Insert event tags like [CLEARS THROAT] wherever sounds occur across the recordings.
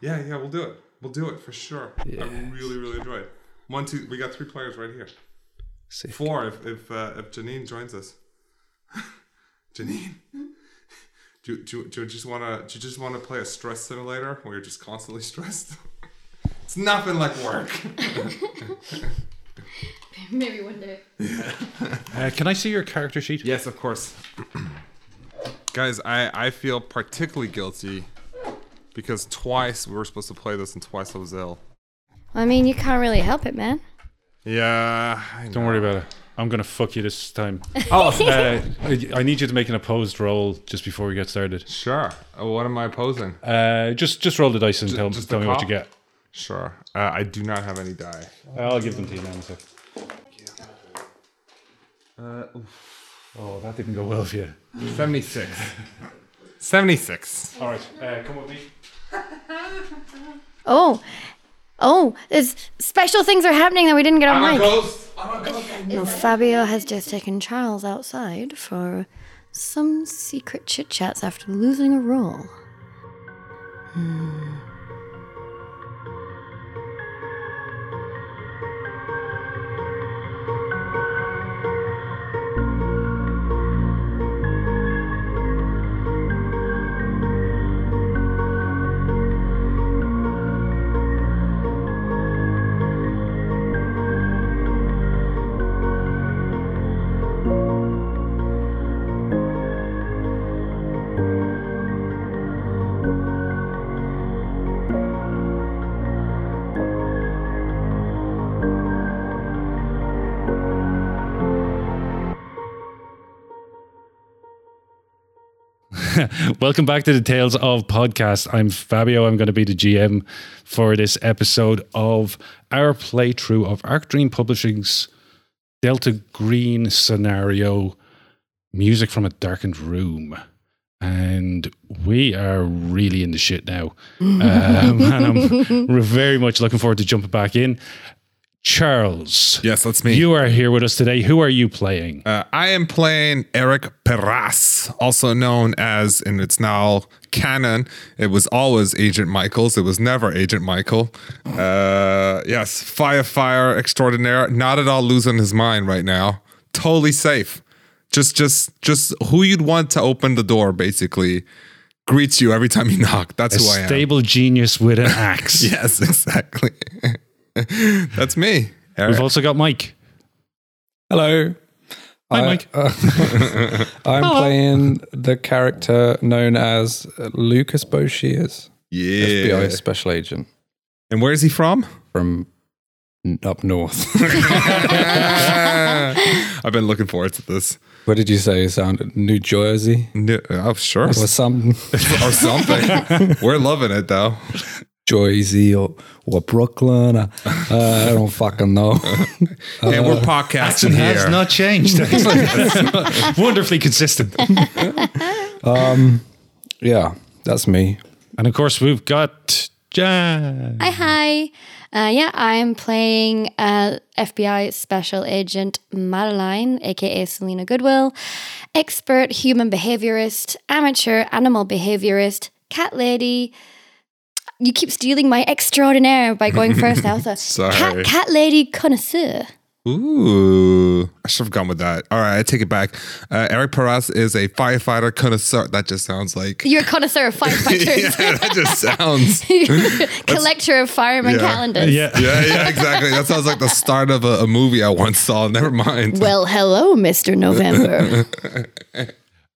Yeah, yeah, we'll do it. We'll do it for sure. I really, really enjoy it. One, two. We got three players right here. Sick. Four if if uh, if Janine joins us. [LAUGHS] Janine, [LAUGHS] do, you- do, do you just want to do you just want to play a stress simulator where you're just constantly [LAUGHS] stressed? it's nothing like work. Maybe one day. Uh, can I see your character sheet? Yes, of course. [CLEARS THROAT] Guys, I I feel particularly guilty because twice we were supposed to play this and twice I was ill. I mean, you can't really help it, man. Yeah, I Don't worry about it. I'm gonna fuck you this time. [LAUGHS] Oh, Uh, I I need you to make an opposed roll just before we get started. sure. Uh, What am I opposing? Uh, just just roll the dice and tell, just tell the me what you cop? get. Sure. Uh, I do not have any die. I'll give them to you now in a sec. Uh, Oh, that didn't go well for you. 76. [LAUGHS] 76. All right, uh, come with me. [LAUGHS] Oh, oh, there's special things are happening that we didn't get on mic. ghost. I'm a ghost. Well, Fabio has just taken Charles outside for some secret chit chats after losing a roll. Hmm. [LAUGHS] Welcome back to the Tales of Podcast. I'm Fabio. I'm going to be the GM for this episode of our playthrough of Arc Dream Publishing's Delta Green scenario, Music from a Darkened Room. And we are really in the shit now. [LAUGHS] um, [LAUGHS] and I'm, very much looking forward to jumping back in. Charles, Yes, that's me. you are here with us today. Who are you playing? Uh, I am playing Eric Perras, also known as, and it's now canon. It was always Agent Michaels. It was never Agent Michael. Uh, yes, firefighter extraordinaire. Not at all losing his mind right now. Totally safe. Just, just, just who you'd want to open the door. Basically, greets you every time you knock. That's A who I am. stable genius with an [LAUGHS] axe. Yes, exactly. [LAUGHS] [LAUGHS] That's me. Eric. We've also got Mike. Hello. Hi, I- Mike. uh, [LAUGHS] I'm playing the character known as Lucas Boshiers, yeah. FBI special agent And where is he from? from up north. [LAUGHS] I've been looking forward to this. what did you say? It sounded New Jersey No, oh, sure. or something. or something. We're loving it though. Jersey or, or Brooklyn. Uh, uh, I don't fucking know. [LAUGHS] and we're podcasting here. has not changed. [LAUGHS] Wonderfully consistent. [LAUGHS] um, yeah, that's me. And of course, we've got Jan. Hi, hi. Uh, yeah, I'm playing uh, FBI Special Agent Madeline, aka Selena Goodwill, expert human behaviorist, amateur animal behaviorist, cat lady. You keep stealing my extraordinaire by going first, [LAUGHS] Elsa. Sorry. Cat, cat lady connoisseur. Ooh, I should have gone with that. All right, I take it back. Uh, Eric Perez is a firefighter connoisseur. That just sounds like. You're a connoisseur of [LAUGHS] firefighters. yeah, that just [LAUGHS] sounds. Collector of fireman Yeah. calendars. Yeah. Yeah, yeah, exactly. That sounds like the start of a, a movie I once saw. Never mind. Well, hello, Mr. November.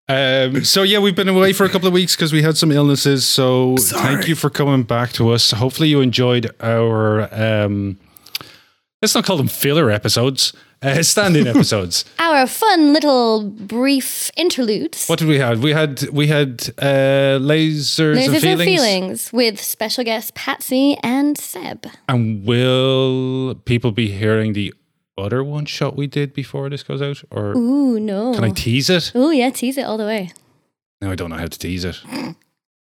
Um, so yeah, we've been away for a couple of weeks because we had some illnesses. So thank you for coming back to us. Hopefully you enjoyed our. Um, let's not call them filler episodes. Uh, stand-in [LAUGHS] episodes. Our fun little brief interludes. What did we have? We had we had uh, lasers, Lasers and feelings. and feelings with special guests Patsy and Seb. And will people be hearing the other one shot we did before this goes out, or Ooh, no. can I tease it? Oh yeah, tease it all the way. No, I don't know how to tease it.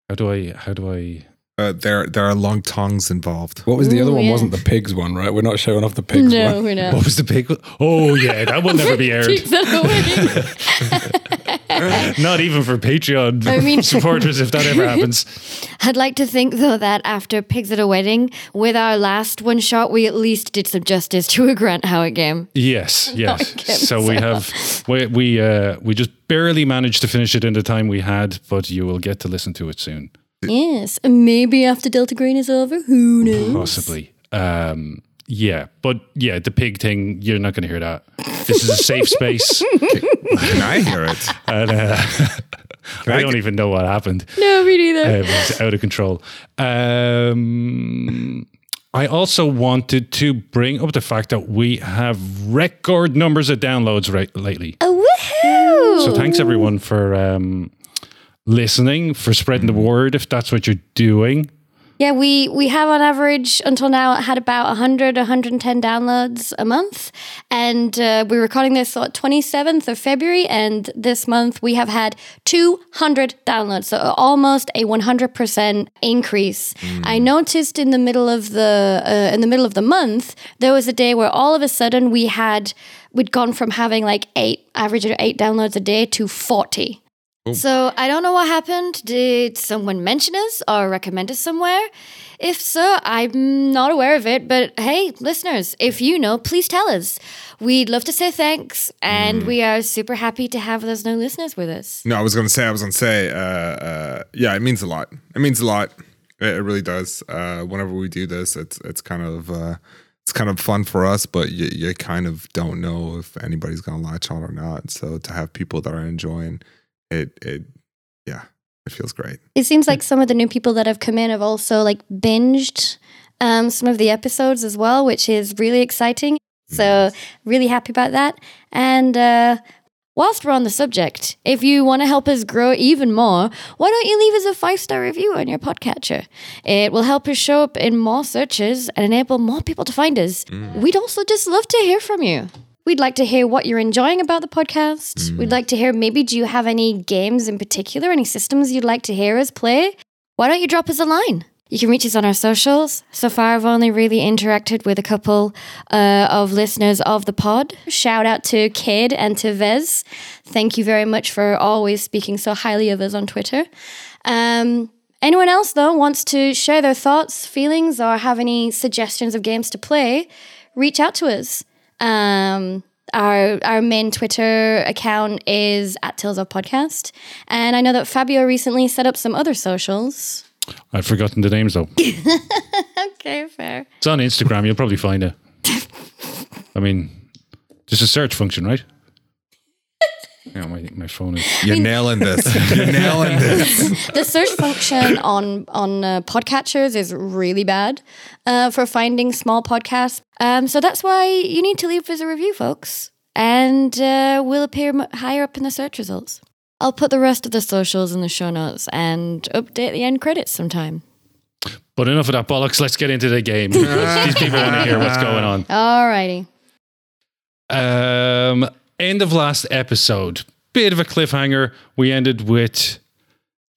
How do I? How do I? Uh, there, there are long tongues involved. What was the other one? yeah. Wasn't the pigs one, right? We're not showing off the pigs no, one. we're not. What was the big? one? Oh yeah, that will never be [LAUGHS] aired. [LAUGHS] Keep that away. Not even for Patreon I mean- [LAUGHS] supporters, if that ever [LAUGHS] happens. I'd like to think though that after Pigs at a Wedding, with our last one shot, we at least did some justice to a Grant Howard game. Yes, [LAUGHS] yes. again, So we have we we uh, we just barely managed to finish it in the time we had, but you will get to listen to it soon, Yes, maybe after Delta Green is over, who knows? possibly. Um, yeah, but yeah, the pig thing, you're not going to hear that. This is a safe space, I hear it? and [LAUGHS] uh, I [LAUGHS] don't even know what happened. No, me neither. it was out of control. Um, I also wanted to bring up the fact that we have record numbers of downloads right lately. a woohoo! So thanks everyone for um, listening, for spreading the word if that's what you're doing. Yeah, we we have on average until now had about 100, 110 downloads a month, and uh, we're recording this on 27th of February, and this month we have had 200 downloads, so almost a 100% increase. I noticed in the middle of the uh, in the middle of the month there was a day where all of a sudden we had we'd gone from having like eight average of eight downloads a day to 40. So I don't know what happened. Did someone mention us or recommend us somewhere? If so, I'm not aware of it. But hey, listeners, if you know, please tell us. We'd love to say thanks, and we are super happy to have those new listeners with us. No, I was gonna say, I was gonna say, uh, uh, yeah, it means a lot. It means a lot. It, it really does. Uh, whenever we do this, it's it's kind of uh, it's kind of fun for us, but you, you kind of don't know if anybody's gonna latch on or not. So to have people that are enjoying it, it, yeah, it feels great. It seems like some of the new people that have come in have also like binged um, some of the episodes as well, which is really exciting. So really happy about that. And uh, whilst we're on the subject, if you want to help us grow even more, why don't you leave us a five star review on your podcatcher? It will help us show up in more searches and enable more people to find us. We'd also just love to hear from you. We'd like to hear what you're enjoying about the podcast. We'd like to hear maybe do you have any games in particular, any systems you'd like to hear us play? Why don't you drop us a line? You can reach us on our socials. So far, I've only really interacted with a couple uh, of listeners of the pod. Shout out to Kid and to Vez. Thank you very much for always speaking so highly of us on Twitter. Um, anyone else, though, wants to share their thoughts, feelings, or have any suggestions of games to play, reach out to us. Um, our our main Twitter account is at Tales of Podcast, and I know that Fabio recently set up some other socials. I've forgotten the names though. [LAUGHS] Okay, fair. It's on Instagram. You'll probably find it. [LAUGHS] I mean, just a search function, right? Yeah, my, my phone is. [LAUGHS] You're nailing this. You're nailing this. The search function on on uh, podcatchers is really bad uh, for finding small podcasts. Um, so that's why you need to leave us a review, folks, and uh, we'll appear higher up in the search results. I'll put the rest of the socials in the show notes and update the end credits sometime. But enough of that bollocks. Let's get into the game. [LAUGHS] These people want to hear what's going on. Alrighty. Um, end of last episode, bit of a cliffhanger. We ended with.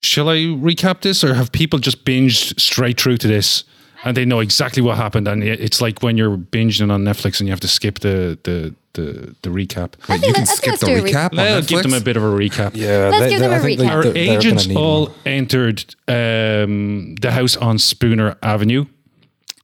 Shall I recap this, or have people just binged straight through to this, and they know exactly what happened? And it's like when you're binging on Netflix and you have to skip the the the, the recap. I you think can let- I skip the do a re- recap on I'll give them a bit of a recap. Yeah, Let's give them a I think recap. Our they're- they're gonna agents all one. entered um, the house on Spooner Avenue.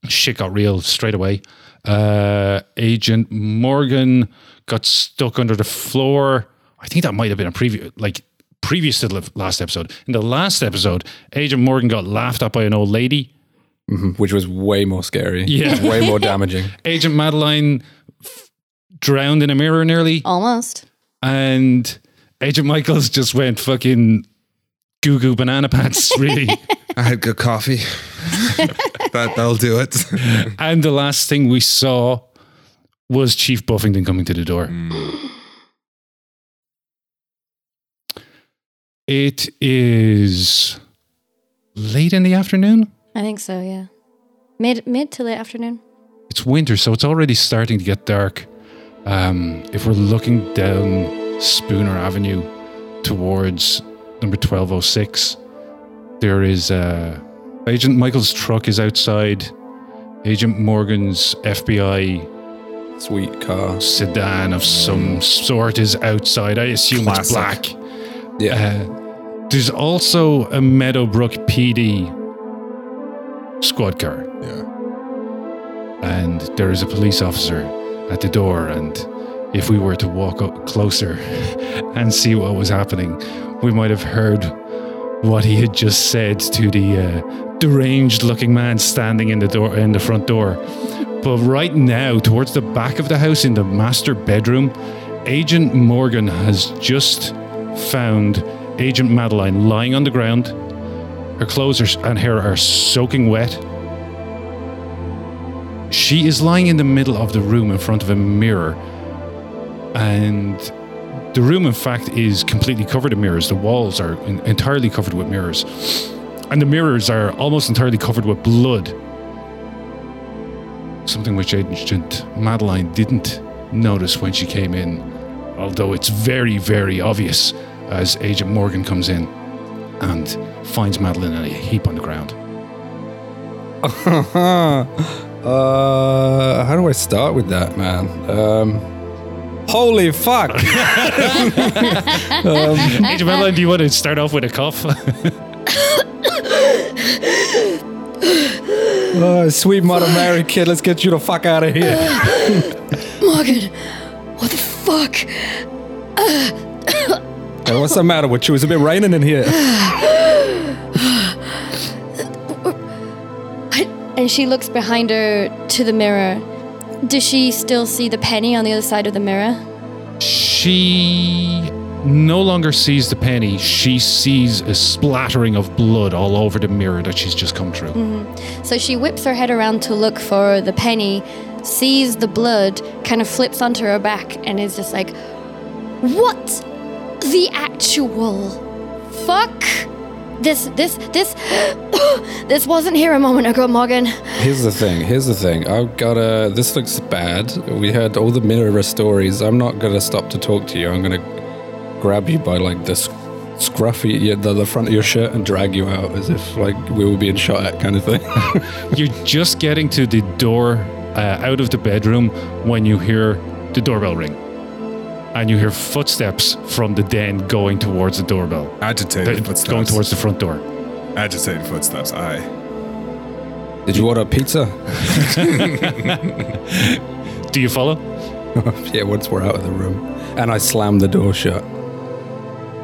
Shit got real straight away. Uh, Agent Morgan got stuck under the floor. I think that might have been a preview, like previous to the last episode. In the last episode, Agent Morgan got laughed at by an old lady. Mm-hmm. which was way more scary. Yeah. way more [LAUGHS] damaging. Agent Madeline f- drowned in a mirror nearly. Almost. and Agent Michaels just went fucking goo goo banana pants, [LAUGHS] really. I had good coffee. [LAUGHS] that that'll do it. and the last thing we saw was Chief Buffington coming to the door. It is late in the afternoon. I think so. Yeah. Mid mid to late afternoon. It's winter, so it's already starting to get dark. Um, if we're looking down Spooner Avenue towards number 1206, there is uh, Agent Michael's truck is outside. Agent Morgan's FBI Sweet car. sedan of some sort is outside. I assume Classic. it's black. Yeah. Uh, there's also a Meadowbrook PD squad car, Yeah. and there is a police officer at the door. And if we were to walk up closer [LAUGHS] and see what was happening, we might have heard what he had just said to the uh, deranged-looking man standing in the door in the front door. But right now, towards the back of the house in the master bedroom, Agent Morgan has just found Agent Madeline lying on the ground. Her clothes are, and hair are soaking wet. She is lying in the middle of the room in front of a mirror. And the room, in fact, is completely covered in mirrors. The walls are entirely covered with mirrors. And the mirrors are almost entirely covered with blood. Something which Agent Madeline didn't notice when she came in, although it's very, very obvious as Agent Morgan comes in and finds Madeline in a heap on the ground. [LAUGHS] uh, how do I start with that, man? Um, holy fuck! [LAUGHS] Agent Madeline, do you want to start off with a cough? [LAUGHS] oh, sweet Mother Mary, kid, let's get you the fuck out of here. [LAUGHS] Morgan, what the fuck? Hey, what's the matter with you? It's a bit raining in here. And she looks behind her to the mirror. Does she still see the penny on the other side of the mirror? she no longer sees the penny. She sees a splattering of blood all over the mirror that she's just come through. Mm-hmm. So she whips her head around to look for the penny, sees the blood, kind of flips onto her back, and is just like, What the actual fuck? This, this, this, [GASPS] this wasn't here a moment ago, Morgan. Here's the thing. Here's the thing. I've got to. This looks bad. We heard all the mirror stories. I'm not gonna stop to talk to you. I'm gonna grab you by like this scruffy, yeah, the, the front of your shirt, and drag you out as if like we were being shot at, kind of thing. [LAUGHS] You're just getting to the door uh, out of the bedroom when you hear the doorbell ring. And you hear footsteps from the den going towards the doorbell. Agitated footsteps. Going towards the front door. Agitated footsteps. Aye. Did you order pizza? [LAUGHS] Do you follow? [LAUGHS] yeah, once we're out of the room, and I slammed the door shut.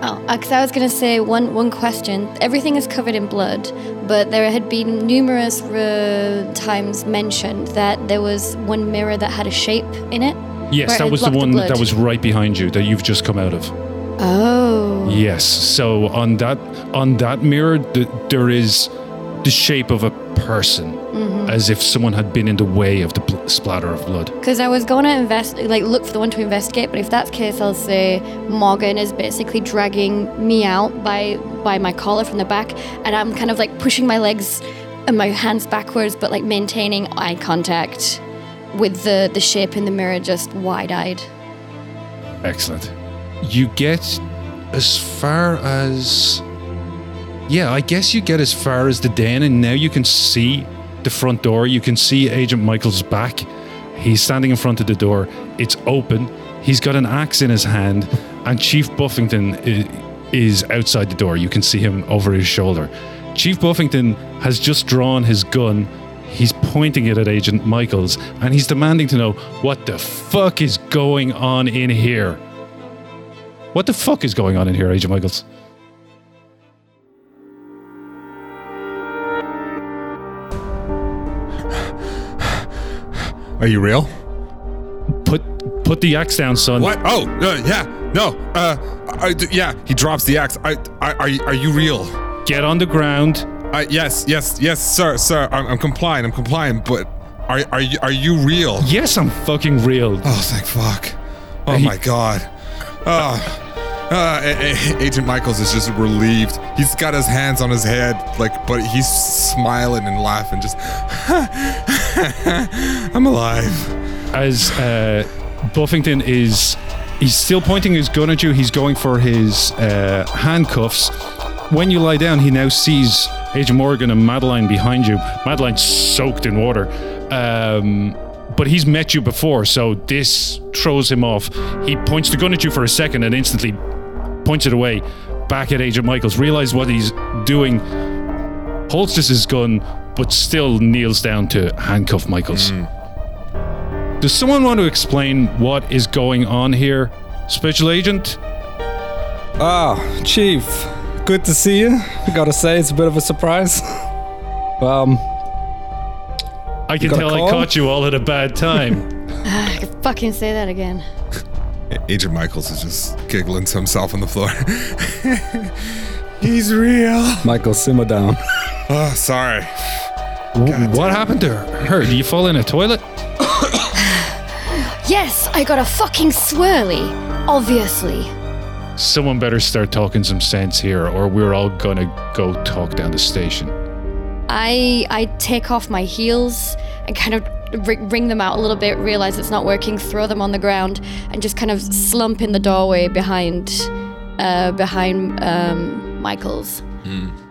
Oh, because I was going to say one, one question. Everything is covered in blood, but there had been numerous uh, times mentioned that there was one mirror that had a shape in it. Yes, that was the blocked the one that was right behind you that you've just come out of. Oh. Yes. So on that on that mirror, th- there is the shape of a person, Mm-hmm. As if someone had been in the way of the bl- splatter of blood. Because I was going to invest, like, look for the one to investigate. But if that's the case, I'll say Morgan is basically dragging me out by by my collar from the back, and I'm kind of like pushing my legs and my hands backwards, but like maintaining eye contact with the the shape in the mirror, just wide eyed. Excellent. You get as far as. Yeah, I guess you get as far as the den, and now you can see the front door. You can see Agent Michael's back. He's standing in front of the door. It's open. He's got an axe in his hand, and Chief Buffington is outside the door. You can see him over his shoulder. Chief Buffington has just drawn his gun. He's pointing it at Agent Michaels, and he's demanding to know what the fuck is going on in here. What the fuck is going on in here, Agent Michaels? Are you real? Put put the axe down, son. What? Oh, uh, yeah. No. Uh, I, d- yeah. He drops the axe. I, I, are, you- are you real? Get on the ground. Uh, yes, yes, yes, sir, sir. I'm, I'm complying. I'm complying. But are, are you, are you real? Yes, I'm fucking real. Oh, thank fuck. Oh my god. Oh. Uh, A- A- Agent Michaels is just relieved. He's got his hands on his head, like, but he's smiling and laughing. Just, [LAUGHS] I'm alive. As uh, Buffington is, he's still pointing his gun at you. He's going for his uh, handcuffs. When you lie down, he now sees Agent Morgan and Madeline behind you. Madeline's soaked in water. Um, but he's met you before, so this throws him off. He points the gun at you for a second and instantly points it away. back at Agent Michaels, realize what he's doing, holsters his gun, but still kneels down to handcuff Michaels. Does someone want to explain what is going on here, Special Agent? Ah, Chief. Good to see you. Gotta say, it's a bit of a surprise. [LAUGHS] Um, I can tell I caught you all at a bad time. [LAUGHS] I could fucking say that again. Agent Michaels is just giggling to himself on the floor. [LAUGHS] He's real. Michael, simmer down. Oh, sorry. W- what happened to her? Did you fall in a toilet? [COUGHS] Yes, I got a fucking swirly. Obviously. Someone better start talking some sense here, or we're all gonna go talk down the station. I I take off my heels and kind of ri- wring them out a little bit, realize it's not working, throw them on the ground, and just kind of slump in the doorway behind uh, behind um, Michael's.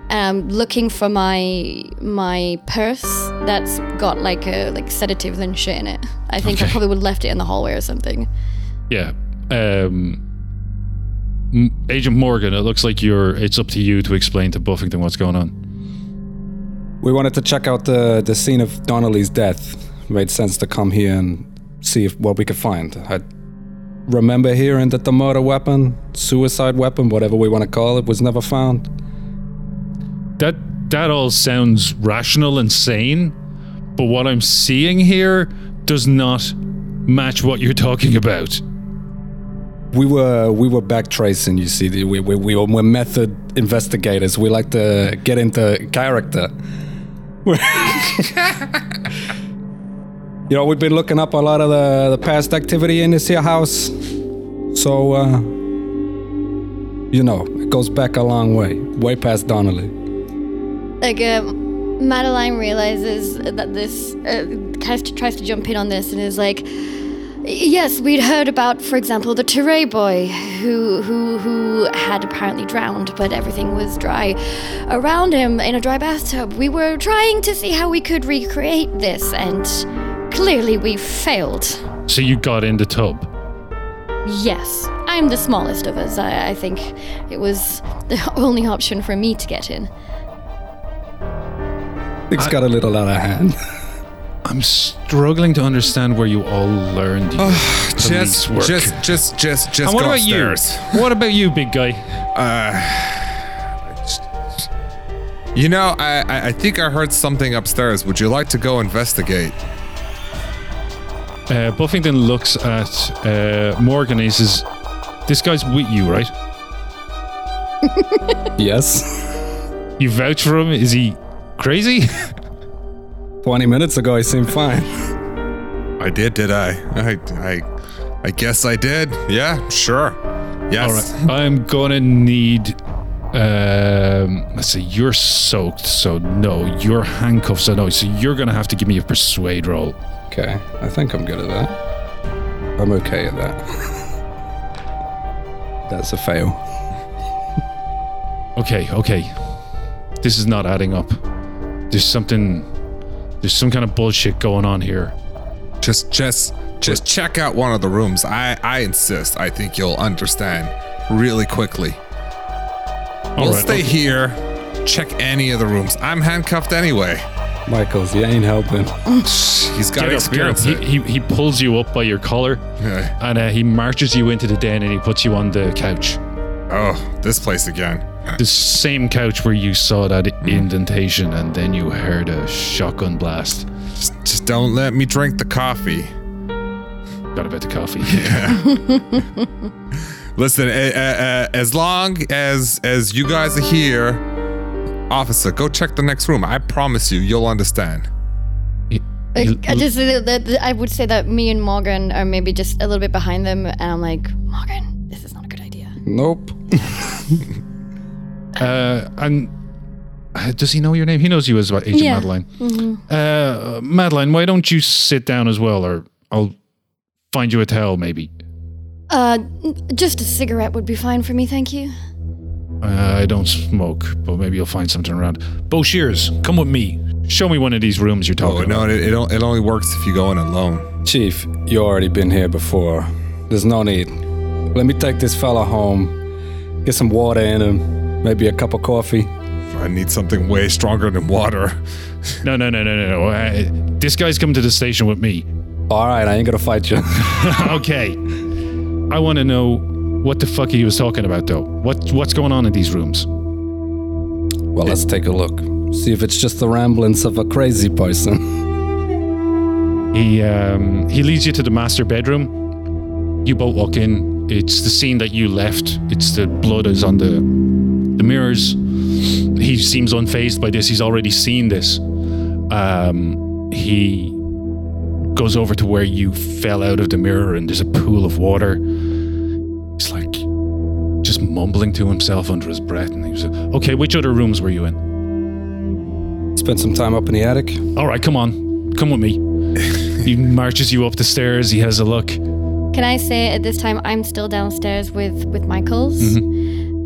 Um, looking for my my purse that's got like a like sedatives and shit in it. I think I probably would have left it in the hallway or something. Yeah. Um, Agent Morgan, it looks like you're. It's up to you to explain to Buffington what's going on. We wanted to check out the, the scene of Donnelly's death. Made sense to come here and see if, what we could find. I remember hearing that the murder weapon, suicide weapon, whatever we want to call it, was never found. That that all sounds rational and sane, but what I'm seeing here does not match what you're talking about. We were we were back tracing. You see, we we we were, we're method investigators. We like to get into character. [LAUGHS] you know, we've been looking up a lot of the the past activity in this here house. So, uh, you know, it goes back a long way, way past Donnelly. Like, uh, Madeline realizes that this uh, kind of tries to jump in on this and is like, "Yes, we'd heard about, for example, the Teray boy who who who had apparently drowned, but everything was dry around him in a dry bathtub. We were trying to see how we could recreate this, and clearly we failed. So you got in the tub. Yes, I'm the smallest of us. I, I think it was the [LAUGHS] only option for me to get in." Things got a little out of hand. [LAUGHS] I'm struggling to understand where you all learned your police Just, work. just, just, just, just and what go about upstairs. you? [LAUGHS] What about you, big guy? Uh, you know, I, I, I think I heard something upstairs. Would you like to go investigate? Uh, Buffington looks at uh, Morgan and he says, "This guy's with you, right? [LAUGHS] yes. You vouch for him? Is he crazy?" [LAUGHS] 20 minutes ago, he seemed fine. I did, did I? I, I, I guess I did. Yeah, sure. Yes. All right, I'm gonna need. Um, let's see. You're soaked, so no. You're handcuffed, so no. So you're gonna have to give me a persuade roll. Okay, I think I'm good at that. I'm okay at that. [LAUGHS] That's a fail. Okay, okay. This is not adding up. There's something. There's some kind of bullshit going on here. Just, just, just check out one of the rooms. I, I insist. I think you'll understand really quickly. All we'll right, stay okay. here. Check any of the rooms. I'm handcuffed anyway. Michaels, you ain't helping. [SIGHS] He's got Get up, up. experience. He, he, he pulls you up by your collar Yeah. and uh, he marches you into the den and he puts you on the couch. Oh, this place again. The same couch where you saw that indentation and then you heard a shotgun blast. Just, just don't let me drink the coffee. Got [LAUGHS] a bit of coffee. Listen, uh, uh, as long as as you guys are here, officer, go check the next room. I promise you, you'll understand. I, I just that- that- I would say that me and Morgan are maybe just a little bit behind them, and I'm like, Morgan, this is not a good idea. Nope. [LAUGHS] Uh, and uh, does he know your name? He knows you as Agent Yeah. Madeline. Uh, Madeline, why don't you sit down as well, or I'll find you a towel, maybe. Uh, just a cigarette would be fine for me, thank you. Uh, I don't smoke, but maybe you'll find something around. Bo Shears, come with me. Show me one of these rooms you're talking about. Oh no, about. it, it it only works if you go in alone. Chief, you already been here before. There's no need. Let me take this fella home, get some water in him, Maybe a cup of coffee. I need something way stronger than water. No, no, no, no, no, no. Uh, this guy's coming to the station with me. All right, I ain't gonna fight you. [LAUGHS] [LAUGHS] okay. I want to know what the fuck he was talking about, though. What what's going on in these rooms? well, let's take a look. See if it's just the ramblings of a crazy person. He um, he leads you to the master bedroom. You both walk in. It's the scene that you left. It's the blood is on the the mirrors. He seems unfazed by this. He's already seen this. Um, he goes over to where you fell out of the mirror, and there's a pool of water. He's like just mumbling to himself under his breath, and he was like, "Okay, which other rooms were you in?" Spent some time up in the attic. All right, come on, come with me. he [LAUGHS] marches you up the stairs. He has a look. Can I say at this time I'm still downstairs with with Michaels,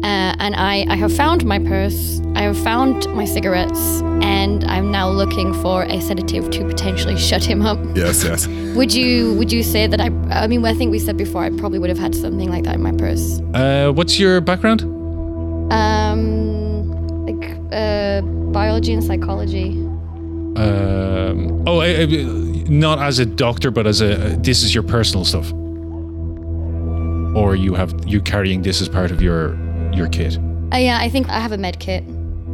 uh, and I I have found my purse. I have found my cigarettes, and I'm now looking for a sedative to potentially [LAUGHS] shut him up. Yes, yes. [LAUGHS] Would you would you say that I? I mean, I think we said before I probably would have had something like that in my purse. Uh, what's your background? Um, like uh, biology and psychology. Um, oh, uh, uh, not as a doctor, but as a this is your personal stuff, or you have you carrying this as part of your your kit. Uh, yeah, I think I have a med kit,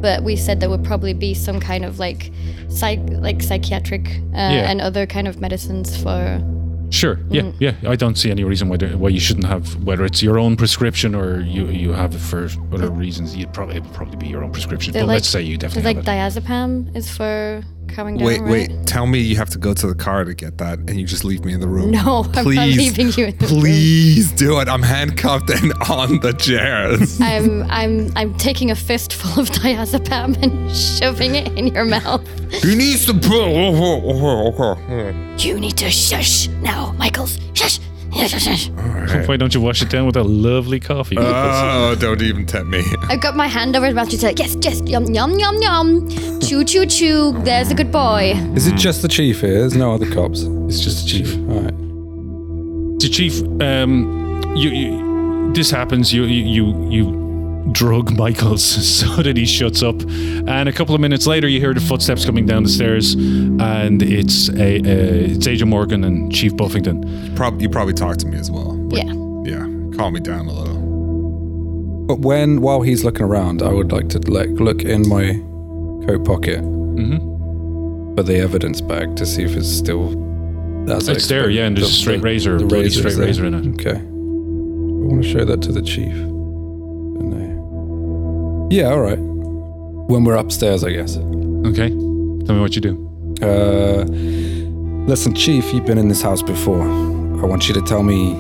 but we said there would probably be some kind of like psych like psychiatric uh, Yeah. and other kind of medicines for. Sure. Yeah. Yeah. I don't see any reason why why you shouldn't have whether it's your own prescription or you you have it for other reasons. You'd probably it would probably be your own prescription. But like- let's say you definitely like diazepam is for calming down. Wait, right? wait. Tell me you have to go to the car to get that, and you just leave me in the room. [LAUGHS] No, I'm not please, leaving you in the room. Please do it. I'm handcuffed and [LAUGHS] on the chairs. I'm I'm I'm taking a fistful of [LAUGHS] diazepam and shoving it in your mouth. he needs to pull. You need to shush now, Michaels. Shush. Shush, shush, shush. Why don't you wash it down with a lovely coffee? Oh, don't even tempt me. [LAUGHS] I've got my hand over his mouth to say, yes, yes, yum, yum, yum, yum. Chew, chew, chew. There's a good boy. Is it just the chief here? There's no other cops. it's just the chief. All right. So, Chief, um, you, you this happens. You you you, you drug Michaels [LAUGHS] so that he shuts up, and a couple of minutes later, you hear the footsteps coming down the stairs, and it's a uh, it's Agent Morgan and Chief Buffington. Prob- you probably talked to me as well. Yeah. Yeah, calm me down a little. But when while he's looking around, I would like to like look in my coat pocket Mm-hmm. for the evidence bag to see if it's still. That's It's there, yeah, and there's a straight razor, bloody razor's straight there. razor in it. Okay. I want to show that to the chief. Yeah, all right. When we're upstairs, I guess. Okay, tell me what you do. Uh, listen, Chief, you've been in this house before. I want you to tell me,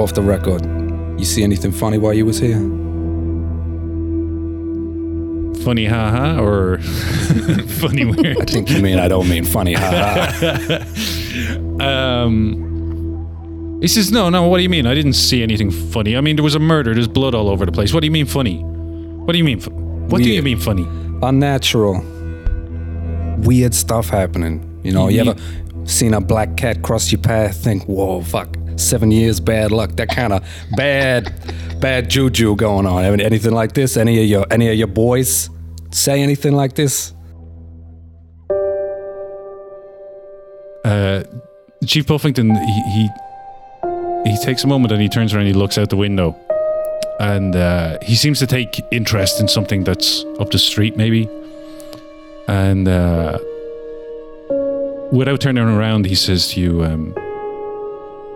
off the record, you see anything funny while you was here? Funny, haha, or [LAUGHS] funny [LAUGHS] I think you mean I don't mean funny, haha. [LAUGHS] Um, he says, "No, no. What do you mean? I didn't see anything funny. I mean, there was a murder. There's blood all over the place. What do you mean funny? What do you mean? What do you Weird. mean funny? Unnatural. Weird stuff happening. You know, you You- ever seen a black cat cross your path? Think, whoa, fuck, seven years bad luck. That kind of bad, bad juju going on. Any- Anything like this? Any of your, any of your boys say anything like this? Uh, Chief Buffington, he, he he takes a moment and he turns around. And he looks out the window, and uh, he seems to take interest in something that's up the street, maybe. And uh, without turning around, he says to you, um,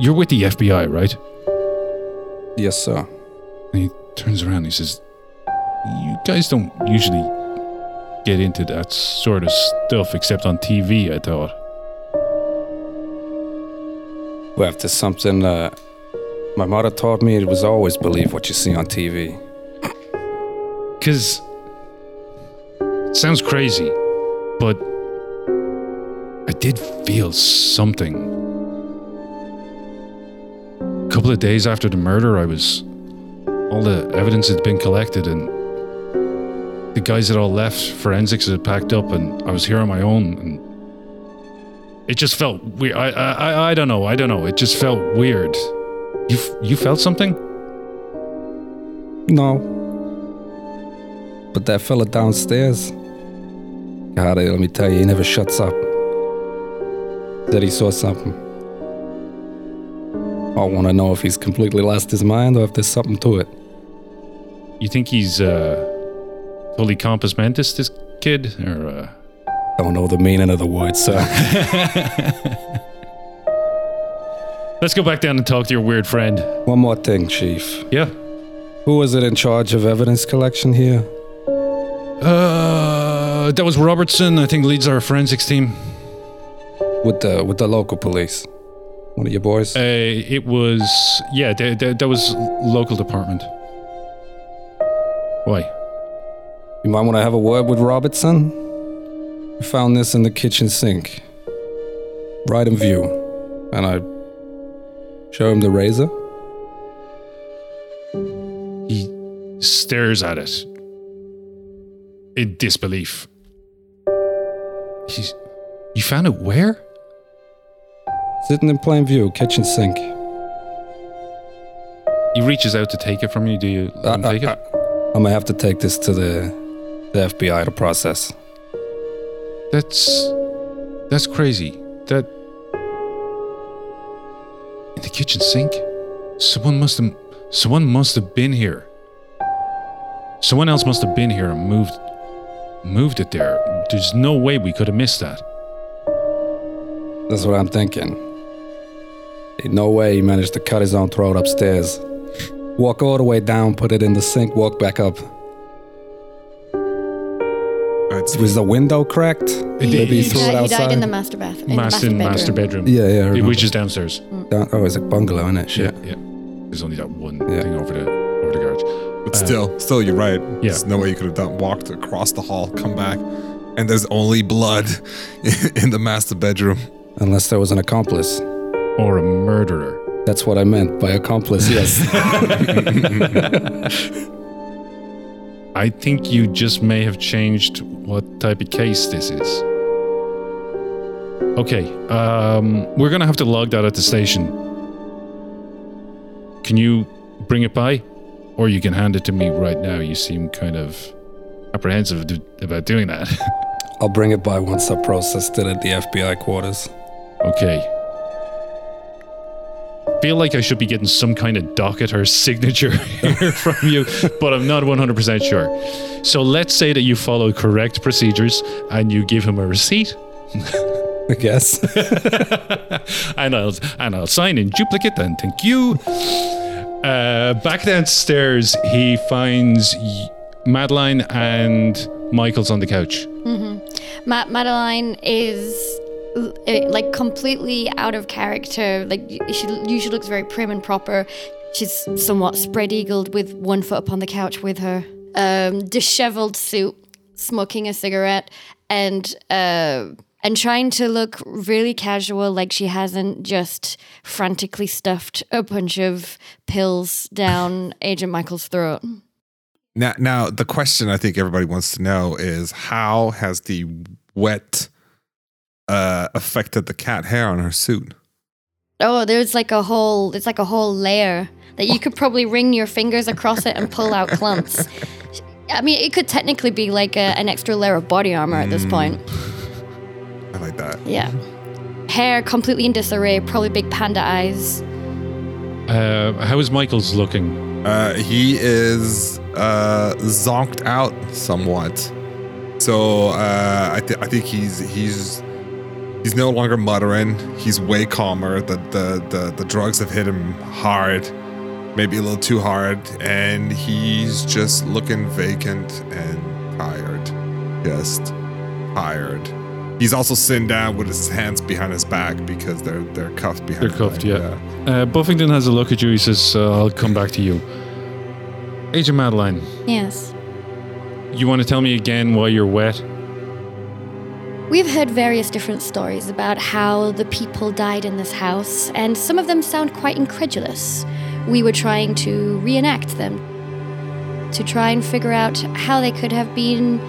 "You're with the FBI, right?" Yes, sir. And he turns around. And he says, "You guys don't usually get into that sort of stuff, except on TV." I thought. Well, if there's something uh, my mother taught me, it was always believe what you see on TV. Because it sounds crazy, but I did feel something. A couple of days after the murder, I was. All the evidence had been collected, and the guys had all left. Forensics had packed up, and I was here on my own. And it just felt weird. I, I, I, I don't know. I don't know. It just felt weird. You, f- you felt something? No. But that fella downstairs, God, let me tell you, he never shuts up. Said he saw something. I want to know if he's completely lost his mind or if there's something to it. You think he's uh, fully compos mentis, this kid? Or, uh... Don't know the meaning of the word, sir. [LAUGHS] Let's go back down and talk to your weird friend. One more thing, Chief. Yeah. Who was it in charge of evidence collection here? Uh, that was Robertson. I think leads our forensics team. With the with the local police. One of your boys? Uh, it was yeah. That, that, that was local department. Why? You might want to have a word with Robertson. I found this in the kitchen sink. Right in view. And I show him the razor. He stares at it in disbelief. He's. You found it where? Sitting in plain view, kitchen sink. He reaches out to take it from you. Do you him Uh, take uh, it? I'm gonna have to take this to the the FBI to process. That's that's crazy. That kitchen sink, someone must have someone must have been here. Someone else must have been here and moved moved it there. There's no way we could have missed that. That's what I'm thinking. Ain't no way he managed to cut his own throat upstairs. Walk all the way down, put it in the sink, walk back up. It's, Was the window cracked? Maybe he threw it died, he outside. died in the master bath. In Master, the master bedroom. bedroom. yeah, yeah. I It- remember. Which is downstairs. Mm. Down- oh, it's a bungalow, isn't it? Shit. Yeah, yeah. There's only that one Yeah. thing over the over the garage. but still, um, still, you're right. yeah. There's no way you could have done walked across the hall, come back, and there's only blood [LAUGHS] in the master bedroom. Unless there was an accomplice. Or a murderer. That's what I meant by accomplice, yes. [LAUGHS] [LAUGHS] I think you just may have changed what type of case this is. Okay, um, we're gonna have to log that at the station. Can you bring it by? Or you can hand it to me right now. You seem kind of apprehensive d- about doing that. [LAUGHS] I'll bring it by once I processed it at the FBI quarters. okay. Feel like I should be getting some kind of docket or [LAUGHS] signature here from you, but I'm not 100% sure. So let's say that you follow correct procedures and you give him a receipt I guess. [LAUGHS] and I'll and I'll sign in duplicate and thank you. Uh, back downstairs, he finds Madeline and Michael's on the couch. Ma- Madeline is like completely out of character. Like she usually looks very prim and proper. She's somewhat spread eagled with one foot upon the couch with her um, disheveled suit, smoking a cigarette, and uh, and trying to look really casual, like she hasn't just frantically stuffed a bunch of pills down Agent Michael's throat. Now, now the question I think everybody wants to know is how has the wet uh, affected the cat hair on her suit? Oh, there's like a whole it's like a whole layer that you could probably wring your fingers across it and pull out clumps. I mean, it could technically be like a, an extra layer of body armor at this point. I like that. Yeah. Hair completely in disarray, probably big panda eyes. Uh, how is Michael's looking? Uh, he is uh, zonked out somewhat. So uh, I, th- I think he's he's he's no longer muttering. He's way calmer. The, the the the drugs have hit him hard, maybe a little too hard, and he's just looking vacant and tired. Just tired. He's also sitting down with his hands behind his back because they're they're cuffed behind. They're cuffed, back. yeah. Uh, Buffington has a look at you. He says, uh, "I'll come back to you." Agent Madeline, Yes. you want to tell me again why you're wet? We've heard various different stories about how the people died in this house, and some of them sound quite incredulous. We were trying to reenact them to try and figure out how they could have been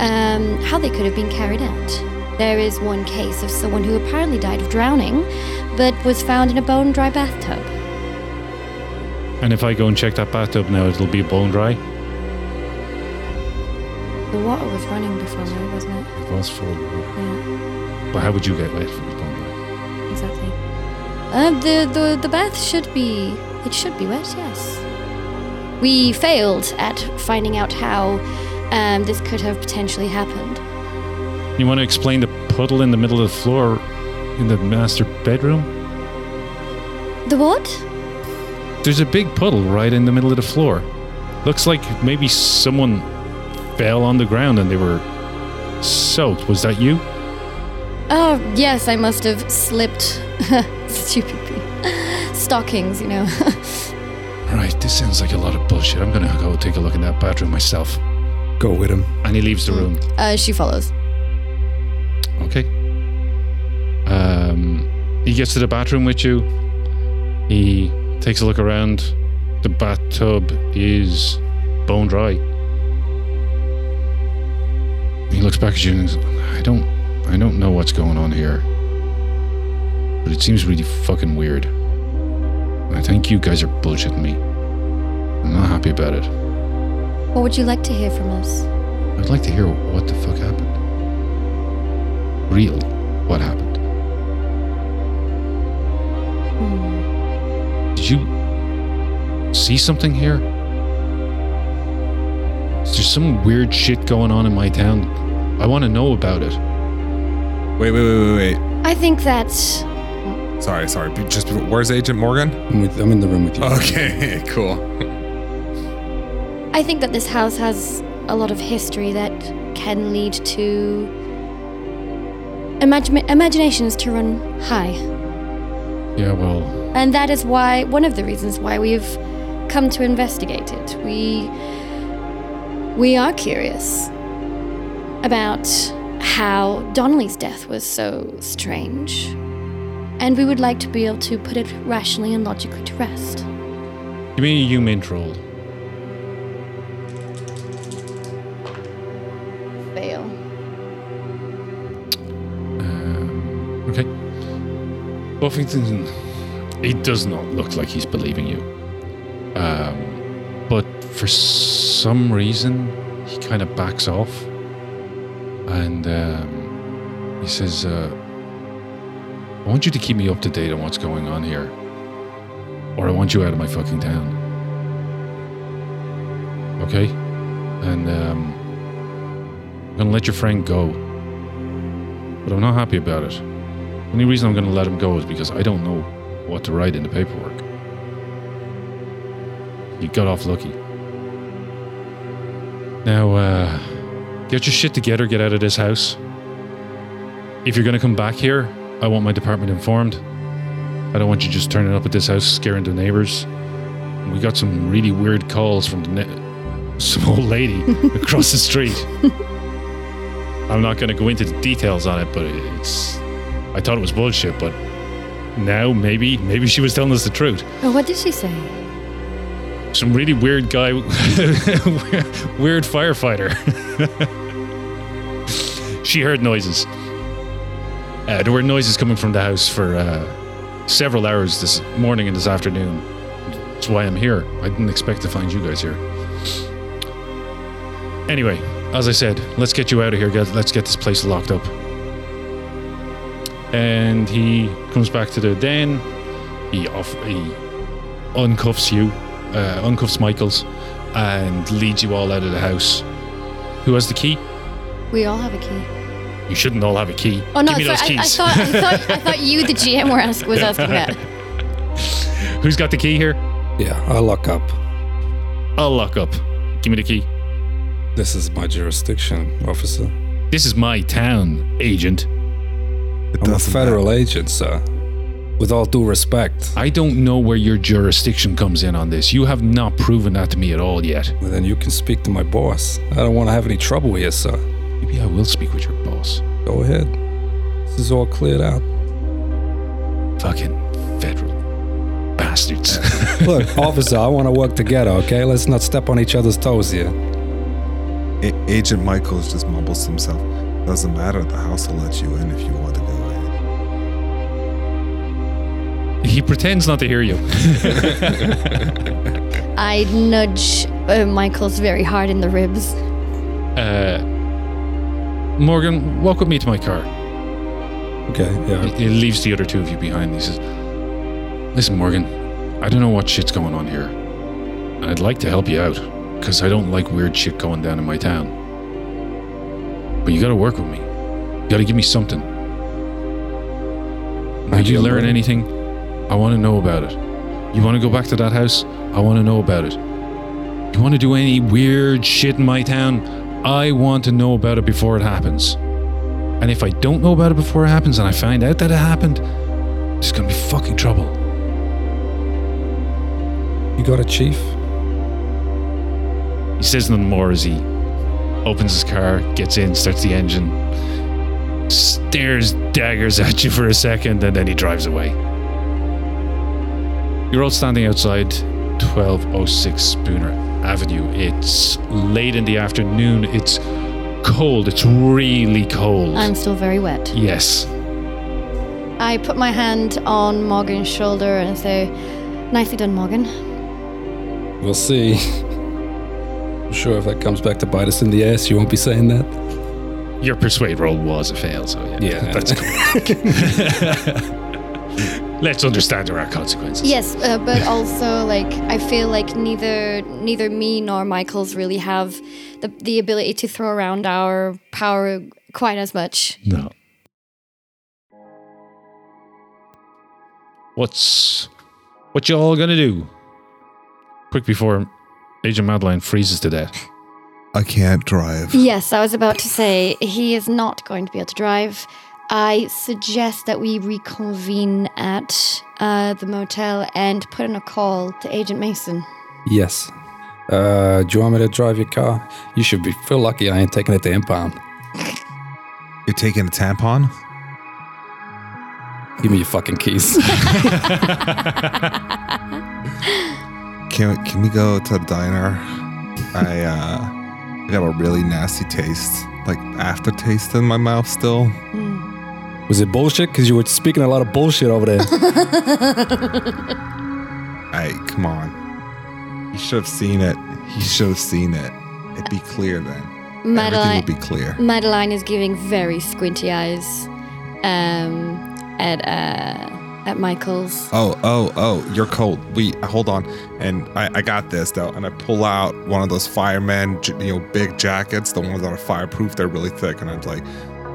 um, how they could have been carried out. There is one case of someone who apparently died of drowning, but was found in a bone dry bathtub. And if I go and check that bathtub now, it'll be bone dry. The water was running before, right? Wasn't it? It was full of water. Yeah, But how would you get wet from the pond? exactly. Uh, the the the bath should be it should be wet. Yes. We failed at finding out how um, this could have potentially happened. You want to explain the puddle in the middle of the floor in the master bedroom? The what? There's a big puddle right in the middle of the floor. Looks like maybe someone fell on the ground and they were soaked. Was that you? Oh yes, I must have slipped. [LAUGHS] Stupid me. Stockings, you know. [LAUGHS] Right, this sounds like a lot of bullshit. I'm gonna go take a look in that bathroom myself. Go with him. And he leaves the room. uh, she follows. Okay. Um, he gets to the bathroom with you. He takes a look around. The bathtub is bone dry. He looks back at you and says, I don't I don't know what's going on here. But it seems really fucking weird. I think you guys are bullshitting me. I'm not happy about it. What would you like to hear from us? I'd like to hear what the fuck happened. Real, what happened? Hmm. Did you see something here? Is there some weird shit going on in my town? I want to know about it. Wait, wait, wait, wait, wait. I think that Sorry, sorry. Just before- where's Agent Morgan? I'm, with, I'm in the room with you. Okay, [LAUGHS] cool. I think that this house has a lot of history that can lead to imagine imaginations to run high. Yeah, well, And that is why one of the reasons why we've come to investigate it. We we are curious about how Donnelly's death was so strange. And we would like to be able to put it rationally and logically to rest. give me a humint roll. Fail. Um, okay. Buffington, he does not look like he's believing you. Um, but for some reason, he kind of backs off. And um, he says, uh, I want you to keep me up to date on what's going on here. Or I want you out of my fucking town. Okay? And um, I'm gonna let your friend go but I'm not happy about it. The only reason I'm going to let him go is because I don't know what to write in the paperwork. You got off lucky. Now, uh, get your shit together, get out of this house. If you're going to come back here, I want my department informed. I don't want you just turning up at this house scaring the neighbors. We got some really weird calls from the ne- some old lady [LAUGHS] across the street. I'm not going to go into the details on it, but it's. I thought it was bullshit, but now maybe, maybe she was telling us the truth. Oh, what did she say? Some really weird guy, [LAUGHS] weird firefighter. [LAUGHS] she heard noises. Uh, there were noises coming from the house for uh, several hours this morning and this afternoon. That's why I'm here. I didn't expect to find you guys here. Anyway, as I said, let's get you out of here. Get, let's get this place locked up. And he comes back to the den. He off he uncuffs you, uh, uncuffs Michaels, and leads you all out of the house. Who has the key? We all have a key. You shouldn't all have a key. Oh no, Give me those sorry, I, I keys. thought I thought I thought you, the GM, were ask, was asking that. [LAUGHS] Who's got the key here? Yeah, I'll lock up. I'll lock up. Give me the key. This is my jurisdiction, officer. This is my town, agent. It I'm a doesn't federal agent, sir. With all due respect. I don't know where your jurisdiction comes in on this. You have not proven that to me at all yet. Well, then you can speak to my boss. I don't want to have any trouble here, sir. Maybe I will speak with your boss. Go ahead. This is all cleared out. Fucking federal bastards. [LAUGHS] [LAUGHS] Look, officer, I want to work together, okay? Let's not step on each other's toes here. A- Agent Michaels just mumbles to himself. Doesn't matter. The house will let you in if you want to he pretends not to hear you. [LAUGHS] I nudge uh, Michael's very hard in the ribs. Uh, Morgan, walk with me to my car. Okay, yeah. He leaves the other two of you behind. He says, Listen, Morgan, I don't know what shit's going on here. And I'd like to help you out, because I don't like weird shit going down in my town. But you gotta work with me. You gotta give me something. Did you learn anything? I wanna know about it. You wanna go back to that house? I wanna know about it. You wanna do any weird shit in my town? I want to know about it before it happens. And if I don't know about it before it happens and I find out that it happened, there's gonna be fucking trouble. You got a chief? He says nothing more as he opens his car, gets in, starts the engine, stares daggers at you for a second, and then he drives away. You're all standing outside 1206 Spooner Avenue. It's late in the afternoon. It's cold. It's really cold. I'm still very wet. yes. I put my hand on Morgan's shoulder and say, Nicely done, Morgan. We'll see. I'm sure if that comes back to bite us in the ass, you won't be saying that. Your persuade roll was a fail, so yeah. Yeah. That's cool. [LAUGHS] Let's understand there are consequences. Yes, uh, but also like I feel like neither neither me nor Michaels really have the the ability to throw around our power quite as much. No. What's what you all gonna do? Quick before Agent Madeline freezes to death. I can't drive. Yes, I was about to say he is not going to be able to drive. I suggest that we reconvene at uh, the motel and put in a call to Agent Mason. Yes. Uh, do you want me to drive your car? You should be feel lucky I ain't taking it to impound. You're taking a tampon? Give me your fucking keys. [LAUGHS] [LAUGHS] Can can we go to the diner? I uh I got a really nasty taste, like aftertaste in my mouth still. Was it bullshit? Because you were speaking a lot of bullshit over there. [LAUGHS] Hey, come on. You should have seen it. You should have seen it. It'd be clear then. Everything Madeline, would be clear. Madeline is giving very squinty eyes um, at uh, at Michaels. Oh, oh, oh, you're cold. We hold on. And I, I got this though. And I pull out one of those firemen, you know, big jackets, the ones that are fireproof. They're really thick. And I'm like,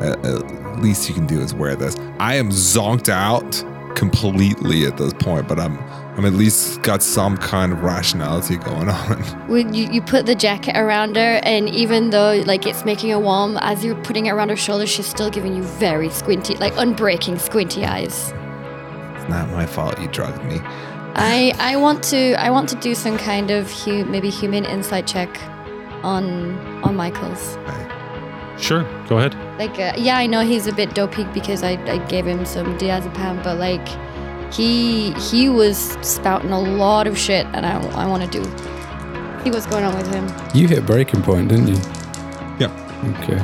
uh, uh, least you can do is wear this. I am zonked out completely at this point, but I'm I'm at least got some kind of rationality going [LAUGHS] on. When you, you put the jacket around her, and even though like it's making her warm, as you're putting it around her shoulders, she's still giving you very squinty, like unbreaking squinty eyes. It's not my fault you drugged me. I I want to I want to do some kind of hu- maybe human insight check on on Michaels. Sure, go ahead. Like uh, yeah, I know he's a bit dopey because I, I gave him some diazepam, but like he he was spouting a lot of shit, and I I want to do see what's going on with him. you hit breaking point, didn't you? Yep. Okay.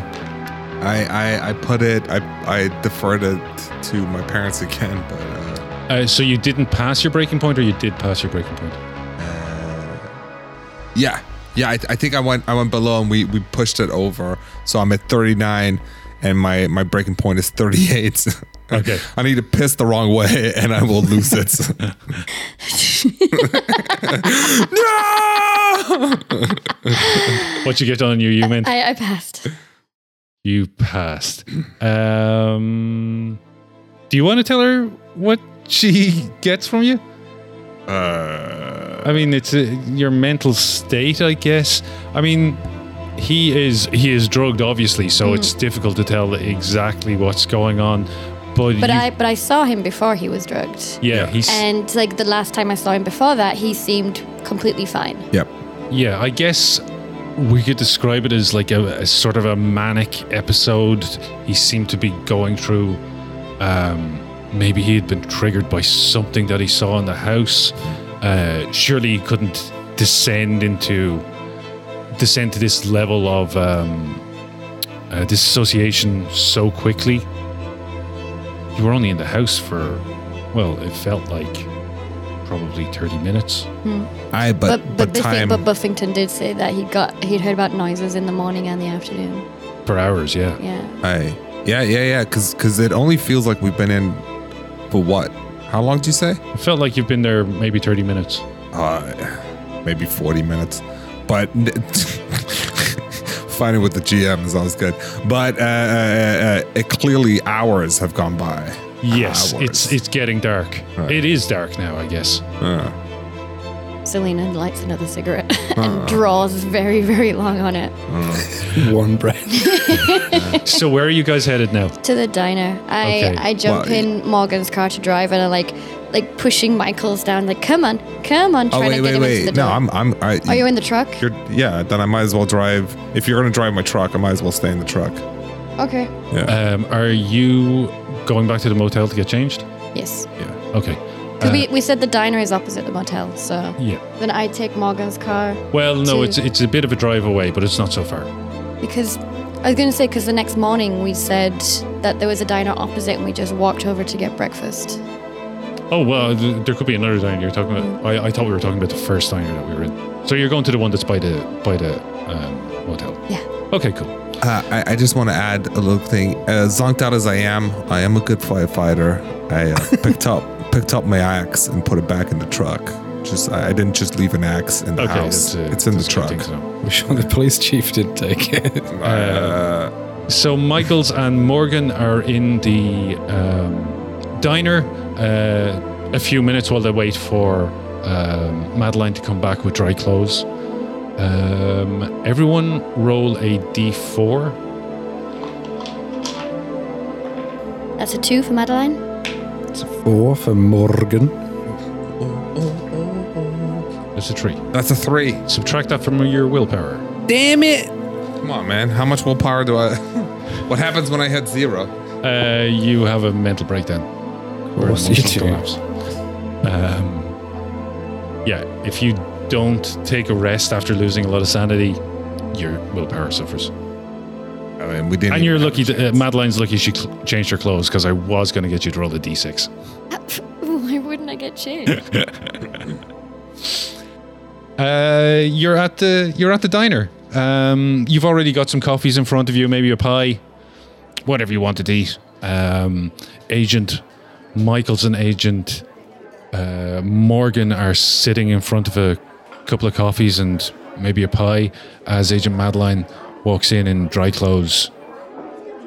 I, I, I put it, I, I deferred it to my parents again, but uh, Uh, so you didn't pass your breaking point, or you did pass your breaking point? yeah, yeah. I, I think I went I went below and we, we pushed it over, so I'm at 39, and my my breaking point is 38. [LAUGHS] Okay. I need to piss the wrong way, and I will lose it. [LAUGHS] [LAUGHS] no! What you get on you, you meant? I, I passed. You passed. Um, do you want to tell her what she gets from you? Uh, I mean, it's a, your mental state, I guess. I mean, he is he is drugged, obviously, so it's difficult to tell exactly what's going on. But, But you- I but I saw him before he was drugged. yeah, he's And like the last time I saw him before that, he seemed completely fine. yep. Yeah, I guess we could describe it as like a, a sort of a manic episode. He seemed to be going through. Um, maybe he had been triggered by something that he saw in the house. Uh, surely he couldn't descend into descend to this level of um, uh, disassociation so quickly. You were only in the house for, well, it felt like probably 30 minutes. I but But but, but, Biffing- time. but Buffington did say that he got he'd heard about noises in the morning and the afternoon. For hours, yeah. Yeah. I yeah yeah yeah because because it only feels like we've been in for what? How long did you say? It felt like you've been there maybe 30 minutes. Uh, maybe forty minutes, but. [LAUGHS] Fighting with the GM is always good, but uh, uh, uh, it clearly hours have gone by. Yes, Hours. it's it's getting dark. Right. It is dark now, I guess. Uh, Selena lights another cigarette [LAUGHS] and draws very, very long on it. One breath. [LAUGHS] so where are you guys headed now? To the diner. I, Okay. I jump Well, in Morgan's car to drive and I like like pushing Michael's down, like, come on, come on, oh trying wait to get wait him wait! into the No, door. I'm I'm. I, Are you in the truck? You're, yeah, then I might as well drive. If you're going to drive my truck, I might as well stay in the truck. Okay. Um, are you going back to the motel to get changed? Yes. Yeah. Okay. Because Uh, we, we said the diner is opposite the motel, so Yeah. then I take Morgan's car Well, no, To- it's it's a bit of a drive away, but it's not so far. because I was going to say because the next morning we said that there was a diner opposite and we just walked over to get breakfast. Oh well, th- there could be another diner you're talking about. I, I thought we were talking about the first diner that we were in. So you're going to the one that's by the by the um, motel. Yeah. Okay, cool. Uh, I, I just want to add a little thing. As zonked out as I am, I am a good firefighter. I uh, picked up picked up my axe and put it back in the truck. Just I, I didn't just leave an axe in the Okay, house. that's, uh, it's in the truck. thing to. I'm sure the police chief did take it. [LAUGHS] Uh, So Michaels and Morgan are in the um, diner. Uh, a few minutes while they wait for um, Madeline to come back with dry clothes. Um, everyone roll a d4. That's a two for Madeline. It's four for Morgan. That's a three. that's a three. Subtract that from your willpower. Damn it! Come on, man. How much willpower do I? [LAUGHS] what happens when I hit zero? Uh, you have a mental breakdown. Or course you emotional do. collapse. Um, yeah, if you don't take a rest after losing a lot of sanity, your willpower suffers. I mean, we didn't. And you're lucky. That, uh, Madeline's lucky she cl- changed her clothes because I was going to get you to roll a d6. [LAUGHS] Why wouldn't I get changed? [LAUGHS] Uh, you're at the you're at the diner. Um, you've already got some coffees in front of you, maybe a pie, whatever you want to eat. Um, Agent Michaels and Agent uh, Morgan are sitting in front of a couple of coffees and maybe a pie as Agent Madeline walks in in dry clothes,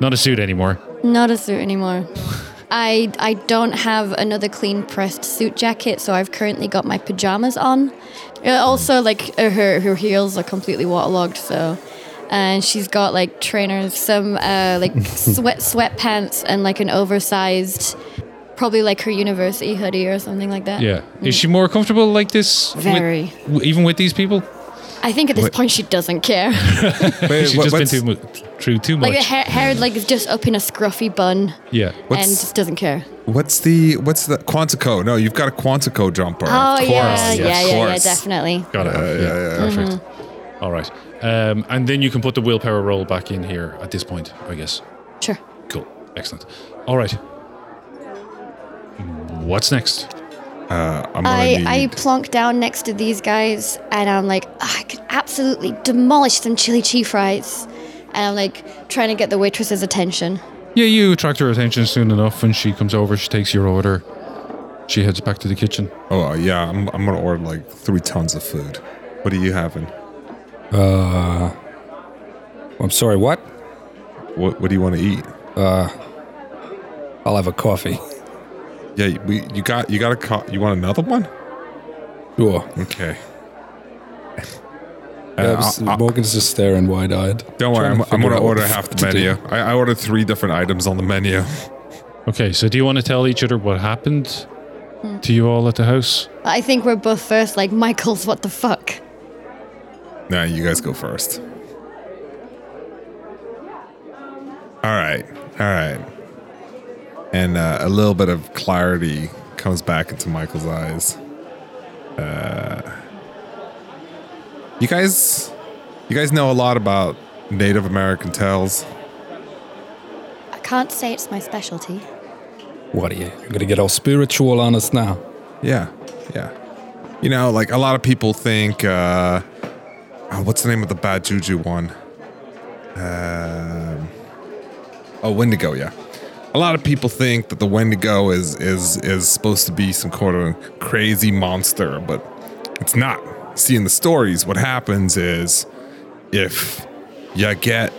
not a suit anymore. Not a suit anymore. I I don't have another clean pressed suit jacket, so I've currently got my pajamas on. Uh, also, like uh, her her heels are completely waterlogged, so. And she's got like trainers, some uh, like [LAUGHS] sweat sweatpants, and like an oversized, probably like her university hoodie or something like that. Yeah, is she more comfortable like this? Very. w- even with these people. I think at this point she doesn't care. [LAUGHS] Wait, She's what- just been what's- too mu- through too much. like the hair, hair like is just up in a scruffy bun, yeah. and just doesn't care. What's the what's the Quantico? No, you've got a Quantico jumper. Oh of course. yeah, yes, yeah, yeah, yeah, course. definitely. Got it. yeah, yeah, yeah. Perfect. All right. Um, and then you can put the willpower roll back in here at this point, I guess. Sure. Cool. Excellent. All right. What's next? Uh, I'm I, need. I plonk down next to these guys and I'm like, "Ah, I could absolutely demolish some chili cheese fries. And I'm like trying to get the waitress's attention. Yeah, you attract her attention soon enough. When she comes over, she takes your order. She heads back to the kitchen. oh uh, yeah, I'm I'm gonna order like three tons of food. What are you having? Uh, I'm sorry, what? What What do you want to eat? Uh, I'll have a coffee. [LAUGHS] Yeah, we you got you got a co- you want another one? Sure. Okay. Yeah, Uh, just- I'll- I'll- Morgan's just staring wide eyed. Don't worry, I'm, I'm gonna order half the menu. I, I ordered three different items on the menu. Okay, so do you want to tell each other what happened to you all at the house? I think we're both first like, Michaels, what the fuck? Nah, you guys go first. All right, all right. And uh, a little bit of clarity comes back into Michael's eyes. Uh, you guys, you guys know a lot about Native American tales. I can't say it's my specialty. What are you? You're gonna get all spiritual on us now. Yeah, Yeah. You know, like a lot of people think, uh, oh, what's the name of the bad juju one? Um, oh, Wendigo, yeah. A lot of people think that the Wendigo is is is supposed to be some kind of crazy monster, but it's not. See, in the stories, what happens is if you get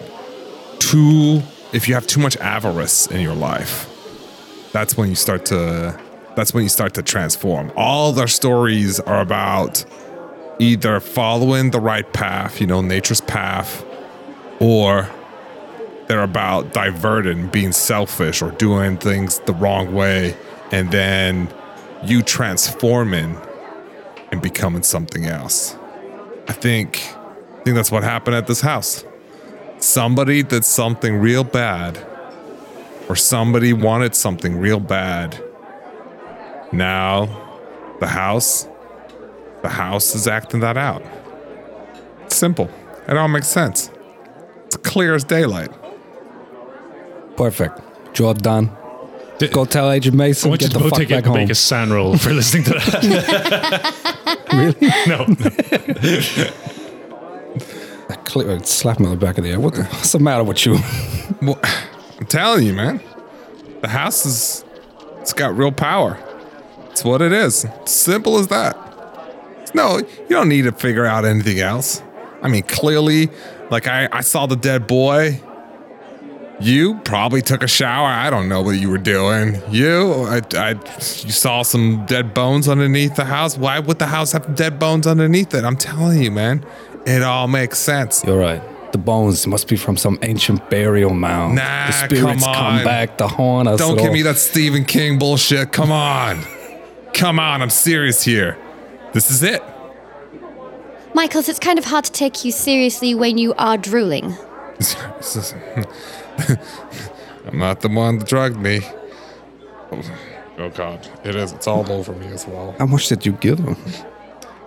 too, if you have too much avarice in your life, that's when you start to that's when you start to transform. All their stories are about either following the right path, you know, nature's path, or they're about diverting, being selfish, or doing things the wrong way, and then you transforming and becoming something else. I think I think that's what happened at this house. Somebody did something real bad, or somebody wanted something real bad. Now, the house, the house is acting that out. It's simple. It all makes sense. It's clear as daylight. Perfect. Job done. D- Go tell Agent I Mason. want you Get to the both fuck take back a, home. make a sand roll for listening to that. [LAUGHS] really? No. [LAUGHS] Cle- Slap him on the back of the head. What the, what's the matter with you? [LAUGHS] Well, I'm telling you, man. The house is it's got real power. It's what it is. Simple as that. No, you don't need to figure out anything else. I mean, clearly, like I, I saw the dead boy. You probably took a shower. I don't know what you were doing. You, I, I, you saw some dead bones underneath the house. Why would the house have dead bones underneath it? I'm telling you, man. It all makes sense. You're right. The bones must be from some ancient burial mound. Nah, the spirits come come, back to haunt us. Don't give all. me that Stephen King bullshit. Come on. Come on. I'm serious here. This is it. Michaels, it's kind of hard to take you seriously when you are drooling. [LAUGHS] This [LAUGHS] is- I'm not the one that drugged me. Oh, God. It is. It's all over me as well. How much did you give him?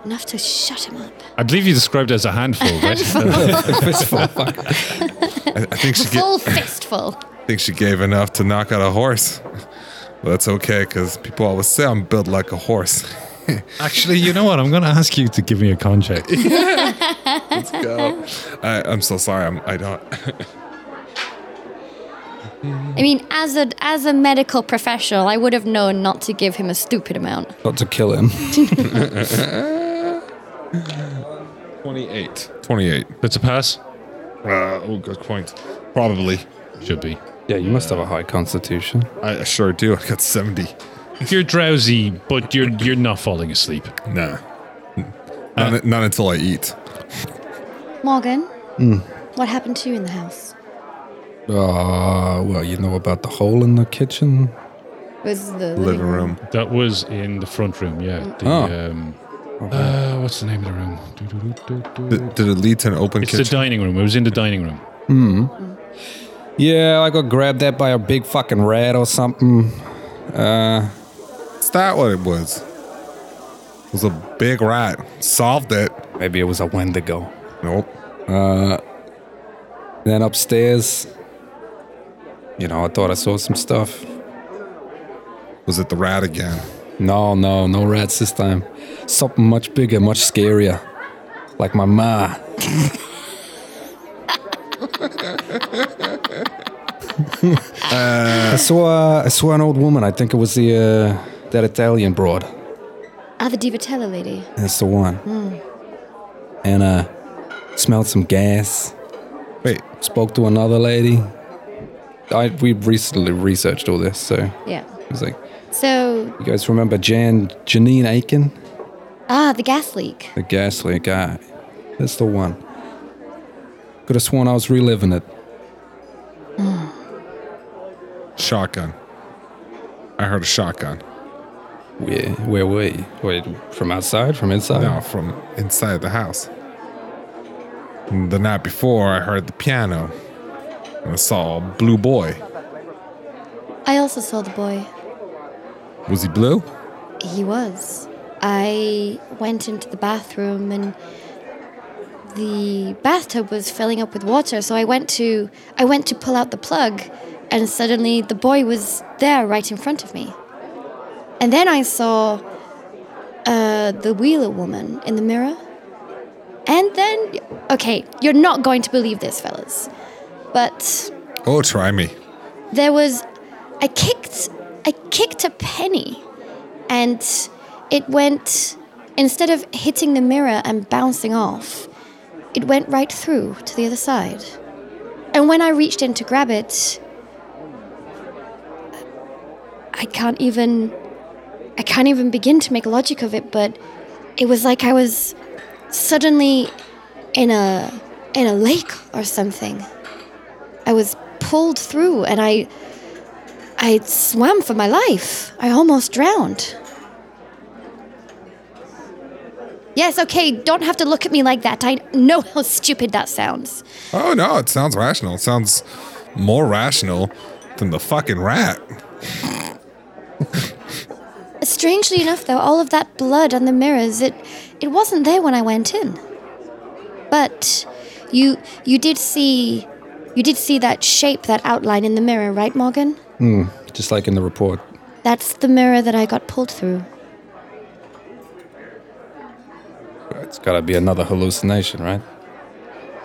Enough to shut him up. I believe you described it as a handful, right? [LAUGHS] [LAUGHS] Fistful. I, I think she ga- fistful. I think she gave enough to knock out a horse. But that's okay because people always say I'm built like a horse. Actually, you know what? I'm going to ask you to give me a con check. Let's go. I, I'm so sorry. I'm, I don't. I mean, as a as a medical professional, I would have known not to give him a stupid amount. Not to kill him. [LAUGHS] 28. 28. That's a pass? Uh, oh, good point. Probably. Should be. Yeah, you must have a high constitution. I sure do. I got 70. You're drowsy, but you're you're not falling asleep. Nah. Not, not until I eat. Morgan, what happened to you in the house? Uh, well, you know about the hole in the kitchen? Was the Living room. That was in the front room, yeah. The, Oh. um, uh, what's the name of the room? Do, do, do, do, do. Did, did it lead to an open It's the dining room. It was in the dining room. Hmm. Yeah, I got grabbed that by a big fucking rat or something. Uh, Is that what it was? It was a big rat. Solved it. maybe it was a Wendigo. Nope. Uh, then upstairs, you know, I thought I saw some stuff. Was it the rat again? No, no, no rats this time. Something much bigger, much scarier. Like my ma. [LAUGHS] I saw I saw an old woman. I think it was the uh, that Italian broad. Ah, the Divitella lady. That's the one. And uh, smelled some gas. Wait, Spoke to another lady. I we recently researched all this, so Yeah. it was like, So, you guys remember Jan Janine Aiken, ah, the gas leak. the gas leak guy? That's the one. Could have sworn I was reliving it. shotgun. I heard a shotgun. Where, where were you? Wait, from outside? From inside? No, from inside the house. The night before, I heard the piano. And I saw a blue boy. I also saw the boy. Was he blue? He was. I went into the bathroom and the bathtub was filling up with water, so I went to I went to pull out the plug and suddenly the boy was there right in front of me. And then I saw uh, the Wheeler woman in the mirror. And then, okay, you're not going to believe this, fellas, but Oh, try me. there was, I kicked, I kicked a penny, and it went instead of hitting the mirror and bouncing off, it went right through to the other side. And when I reached in to grab it, I can't even I can't even begin to make logic of it, but it was like I was suddenly in a in a lake or something. I was pulled through and I I swam for my life. I almost drowned. Yes, okay, don't have to look at me like that. I know how stupid that sounds. Oh no, it sounds rational. It sounds more rational than the fucking rat. Strangely enough, though, all of that blood on the mirrors, it it wasn't there when I went in. But you you did see you did see that shape, that outline in the mirror, right, Morgan? Mm, just like in the report. That's the mirror that I got pulled through. It's got to be another hallucination, right?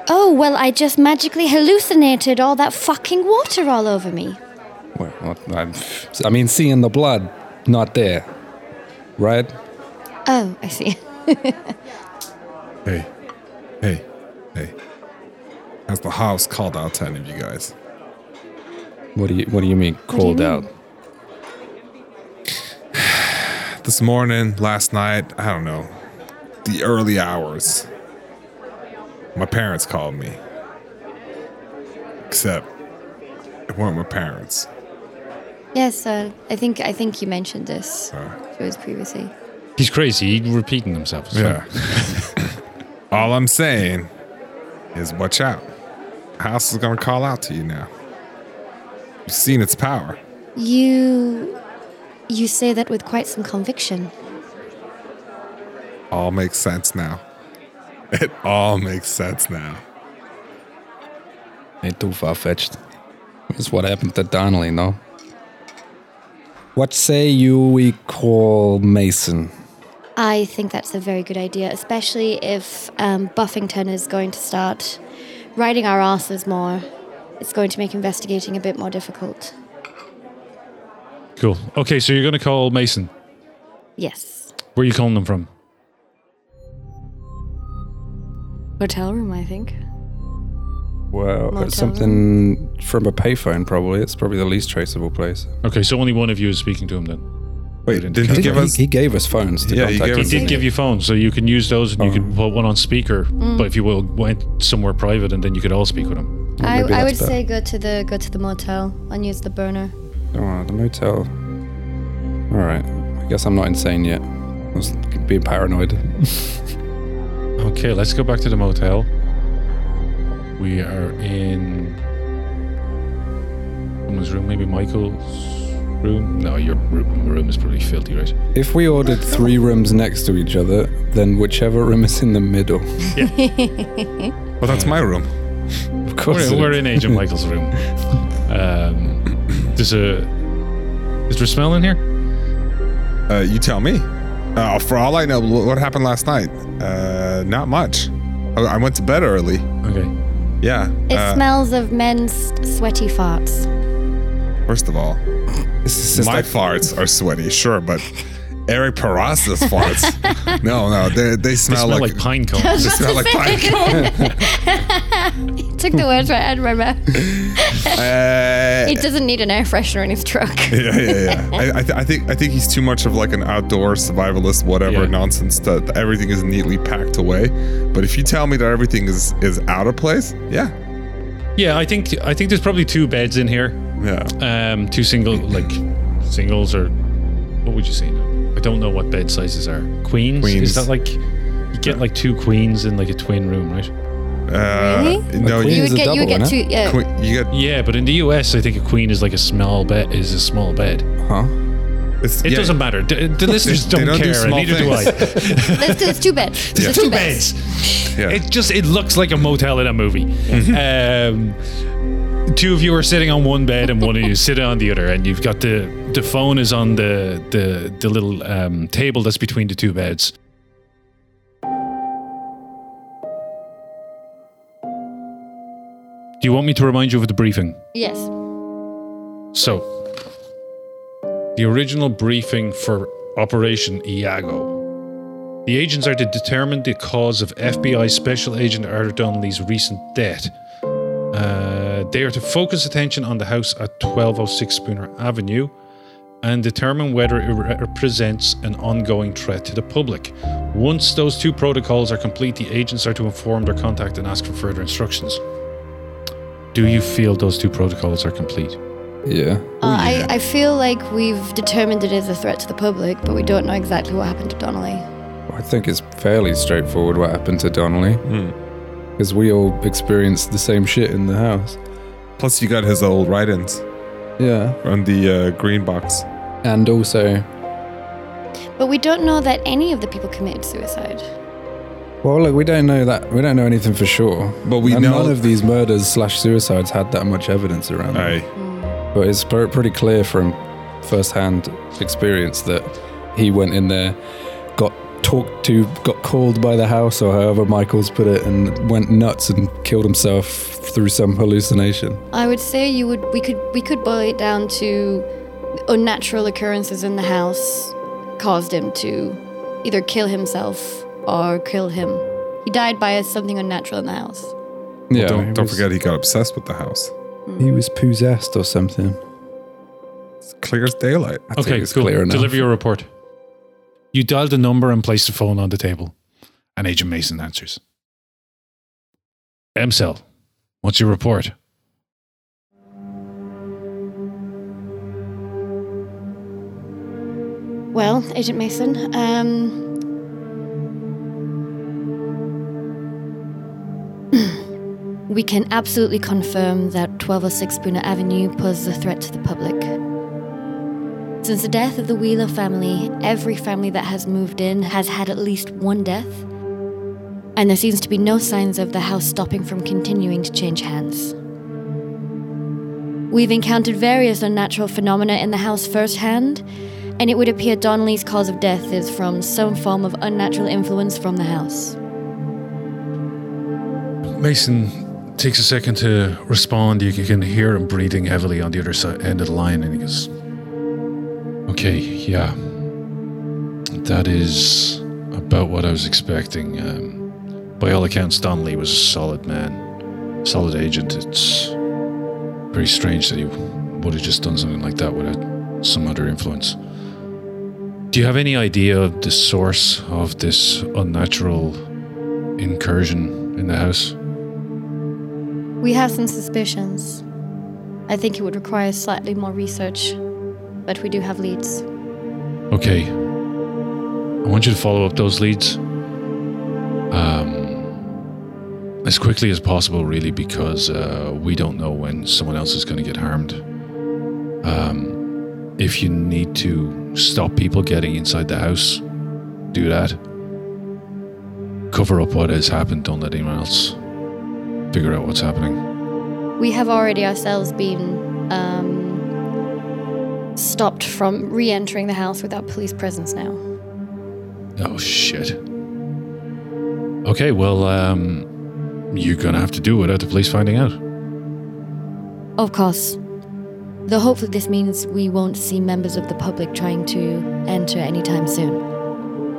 Oh, well, I just magically hallucinated all that fucking water all over me. Well, well, I, I mean, seeing the blood, not there, right? Oh, I see. [LAUGHS] Hey, hey, hey. Has the house called out to any of you guys? What do you What do you mean called mean? out? [SIGHS] This morning, last night, I don't know, the early hours. My parents called me. Except, it weren't my parents. yes, uh, I think I think you mentioned this to us previously. He's crazy. He's repeating himself. It's Yeah. [LAUGHS] All I'm saying is watch out. House is gonna call out to you now. You've seen its power. You you say that with quite some conviction. All makes sense now. It all makes sense now. Ain't too far fetched. It's what happened to Donnelly, no? What say you we call Mason? I think that's a very good idea, especially if um, Buffington is going to start riding our asses more. It's going to make investigating a bit more difficult. Cool. Okay, so you're going to call Mason. Yes. Where are you calling them from? Hotel room, I think. Well, Motel it's something from a payphone, probably. It's probably the least traceable place. Okay, so only one of you is speaking to him then. Wait, didn't didn't he he- give he, us? he gave us phones to Yeah, he gave us- us. did give you phones, so you can use those and you can oh. put one on speaker. Mm. But if you will, went somewhere private and then you could all speak with him. Well, I, I would better. say go to the go to the motel and use the burner. Oh, the motel. All right. I guess I'm not insane yet. I was being paranoid. [LAUGHS] Okay, let's go back to the motel. We are in someone's room, maybe Michael's room. No, your room, room is probably filthy, right? If we ordered three rooms next to each other, then whichever room is in the middle. [LAUGHS] Well, that's my room. Of course. We're, we're in Agent Michael's room. [LAUGHS] Um, there's a. Is there a smell in here? Uh, you tell me. Uh, for all I know, what happened last night? Uh, not much. I, I went to bed early. Okay. Yeah. It uh, smells of men's sweaty farts. First of all, This is just my like, farts are sweaty, sure, but Eric Peraza's farts, [LAUGHS] no, no, they, they They smell, smell like, like, pine cones. they cones. smell like pine cone. [LAUGHS] Took the words right out of my mouth. Uh, He doesn't need an air freshener in his truck. yeah, yeah, yeah. I, I, th- I think I think he's too much of like an outdoor survivalist, whatever Yeah. nonsense. That everything is neatly packed away. But if you tell me that everything is is out of place, yeah, yeah, I think I think there's probably two beds in here. yeah. Um, two single like singles or what would you say now? I don't know what bed sizes are. Queens? Queens. Is that like you get like two queens in like a twin room, right? Uh, Really? No, You you, would a get you would get two. Yeah. que- you get Yeah, but in the US, I think a queen is like a small bed. Is a small bed. huh? It's, It yeah, doesn't matter. D- the listeners don't, don't do care, and small neither do I. [LAUGHS] Let's do it's two beds. There's Two two beds. Yeah. It just it looks like a motel in a movie. Mm-hmm. Um, two of you are sitting on one bed and one of you sitting on the other, and you've got the the phone is on the the the little um, table that's between the two beds. Do you want me to remind you of the briefing? Yes. So, the original briefing for Operation Iago. The agents are to determine the cause of FBI Special Agent Arthur Donnelly's recent death. Uh, they are to focus attention on the house at 1206 Spooner Avenue and determine whether it represents an ongoing threat to the public. Once those two protocols are complete, the agents are to inform their contact and ask for further instructions. Do you feel those two protocols are complete? Yeah. Uh, I, I feel like we've determined it is a threat to the public, but we don't know exactly what happened to Donnelly. I think it's fairly straightforward what happened to Donnelly. Hmm. Because we all experienced the same shit in the house. Plus, you got his old write-ins Yeah. on the uh, green box. And also, But we don't know that any of the people committed suicide. well, look, we don't know that. We don't know anything for sure. But we and know. none of these murders slash suicides had that much evidence around them. Aye. But it's pretty clear from first-hand experience that he went in there, got talked to, got called by the house, or however Michaels put it, and went nuts and killed himself through some hallucination. I would say you would we could we could boil it down to unnatural occurrences in the house caused him to either kill himself or kill him. He died by something unnatural in the house. Yeah, don't don't forget he got obsessed with the house. He was possessed or something. It's clear as daylight. I Okay, it's cool. clear enough. Deliver your report. You dialed the number and placed the phone on the table, and Agent Mason answers. M Cell, what's your report? Well, Agent Mason, um We can absolutely confirm that 1206 Spooner Avenue poses a threat to the public. Since the death of the Wheeler family, every family that has moved in has had at least one death, and there seems to be no signs of the house stopping from continuing to change hands. We've encountered various unnatural phenomena in the house firsthand, and it would appear Donnelly's cause of death is from some form of unnatural influence from the house. Mason takes a second to respond. You can hear him breathing heavily on the other side, end of the line, and he goes, Okay, yeah. That is about what I was expecting. Um, by all accounts, Donnelly was a solid man, solid agent. It's very strange that he would have just done something like that without some other influence. Do you have any idea of the source of this unnatural incursion in the house? We have some suspicions. I think it would require slightly more research, but we do have leads. Okay. I want you to follow up those leads. Um, as quickly as possible, really, because uh, we don't know when someone else is going to get harmed. Um, if you need to stop people getting inside the house, do that. Cover up what has happened. Don't let anyone else figure out what's happening. We have already ourselves been um, stopped from re entering the house without police presence now. Oh shit. Okay, well, um, you're gonna have to do it without the police finding out. Of course. Though hopefully this means we won't see members of the public trying to enter anytime soon.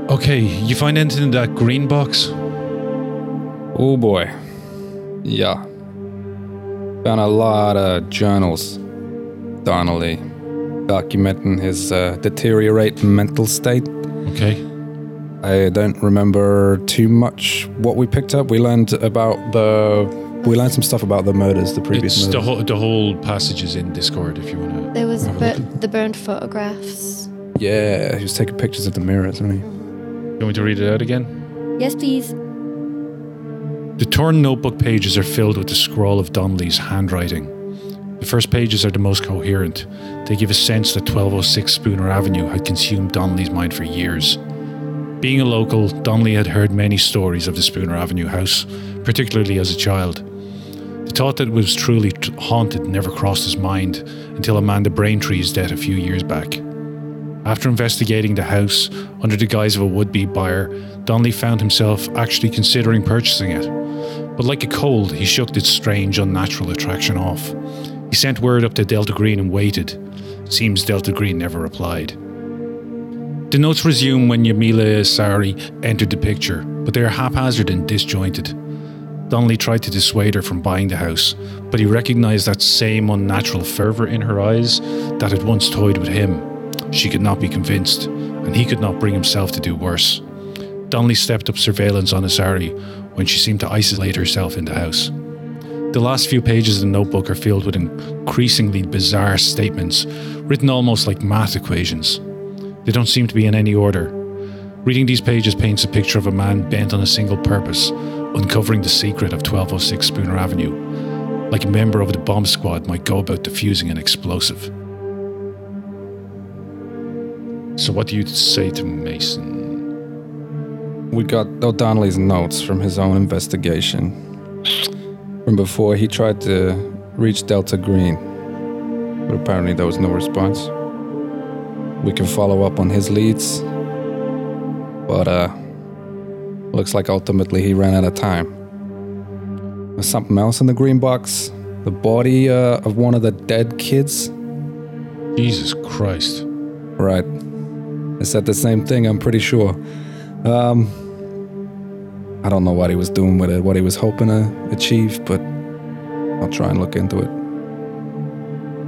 Okay, you find anything in that green box? Oh boy. Yeah. Found a lot of journals. Donnelly documenting his uh, deteriorating mental state. Okay. I don't remember too much what we picked up. We learned about the. We learned some stuff about the murders, the previous It's the murders. whole the whole passage is in Discord if you wanna. There was Have a bur- look. the burned photographs. yeah, he was taking pictures of the mirrors, wasn't he? You want me to read it out again? Yes, please. The torn notebook pages are filled with the scrawl of Donnelly's handwriting. The first pages are the most coherent. They give a sense that 1206 Spooner Avenue had consumed Donnelly's mind for years. Being a local, Donnelly had heard many stories of the Spooner Avenue house, particularly as a child. The thought that it was truly haunted never crossed his mind until Amanda Braintree's death a few years back. After investigating the house under the guise of a would be buyer, Donnelly found himself actually considering purchasing it. But like a cold, he shook its strange, unnatural attraction off. He sent word up to Delta Green and waited. Seems Delta Green never replied. The notes resume when Yamila Sari entered the picture, but they are haphazard and disjointed. Donnelly tried to dissuade her from buying the house, but he recognized that same unnatural fervor in her eyes that had once toyed with him. She could not be convinced, and he could not bring himself to do worse. Donnelly stepped up surveillance on Asari when she seemed to isolate herself in the house. The last few pages of the notebook are filled with increasingly bizarre statements, written almost like math equations. They don't seem to be in any order. Reading these pages paints a picture of a man bent on a single purpose, uncovering the secret of 1206 Spooner Avenue, like a member of the bomb squad might go about defusing an explosive. So, what do you say to Mason? We got O'Donnelly's notes from his own investigation. From before he tried to reach Delta Green, but apparently there was no response. We can follow up on his leads, but uh, looks like ultimately he ran out of time. There's something else in the green box. The body uh, of one of the dead kids. Jesus Christ. Right. I said the same thing, I'm pretty sure. Um, I don't know what he was doing with it, what he was hoping to achieve, but I'll try and look into it.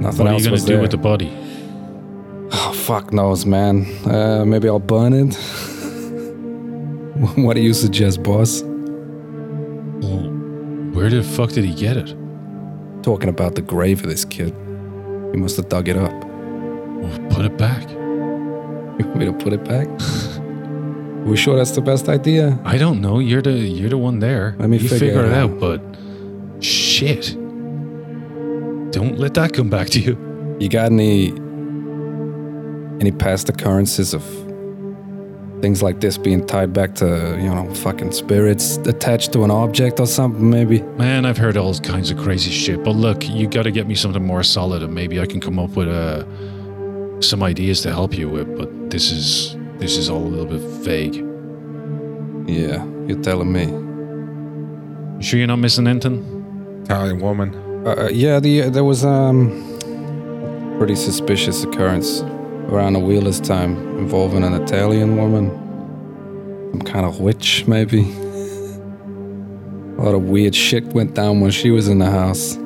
Nothing What are else you going to do there. with the body? Oh, fuck knows, man. Uh, maybe I'll burn it. [LAUGHS] what do you suggest, boss? Well, where the fuck did he get it? Talking about the grave of this kid. He must have dug it up. Well, put it back. You want me to put it back? we sure that's the best idea? I don't know. You're the you're the one there. Let me you figure figure it out. out. But shit, don't let that come back to you. You got any any past occurrences of things like this being tied back to, you know, fucking spirits attached to an object or something maybe? Man, I've heard all kinds of crazy shit. But look, you got to get me something more solid, and maybe I can come up with uh, some ideas to help you with. But this is this is all a little bit vague. Yeah, you're telling me. You sure you're not missing anything? Italian woman. Uh, uh, yeah, the there was um pretty suspicious occurrence around the Wheelers time involving an Italian woman, some kind of witch maybe. [LAUGHS] A lot of weird shit went down when she was in the house.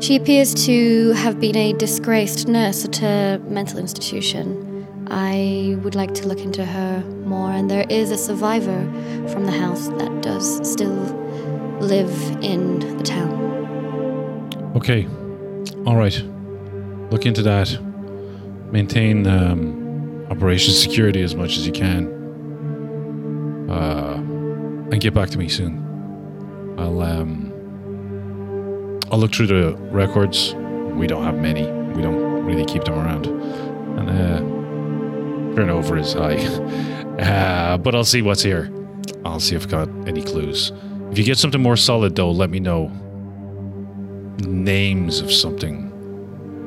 She appears to have been a disgraced nurse at a mental institution. I would like to look into her more, and there is a survivor from the house that does still live in the town. Okay, all right. Look into that. Maintain um, operation security as much as you can. Uh, and get back to me soon. I'll um, I'll look through the records. We don't have many. We don't really keep them around. And uh, turnover is high. [LAUGHS] Uh, but I'll see what's here. I'll see if I've got any clues. If you get something more solid, though, let me know. Names of something.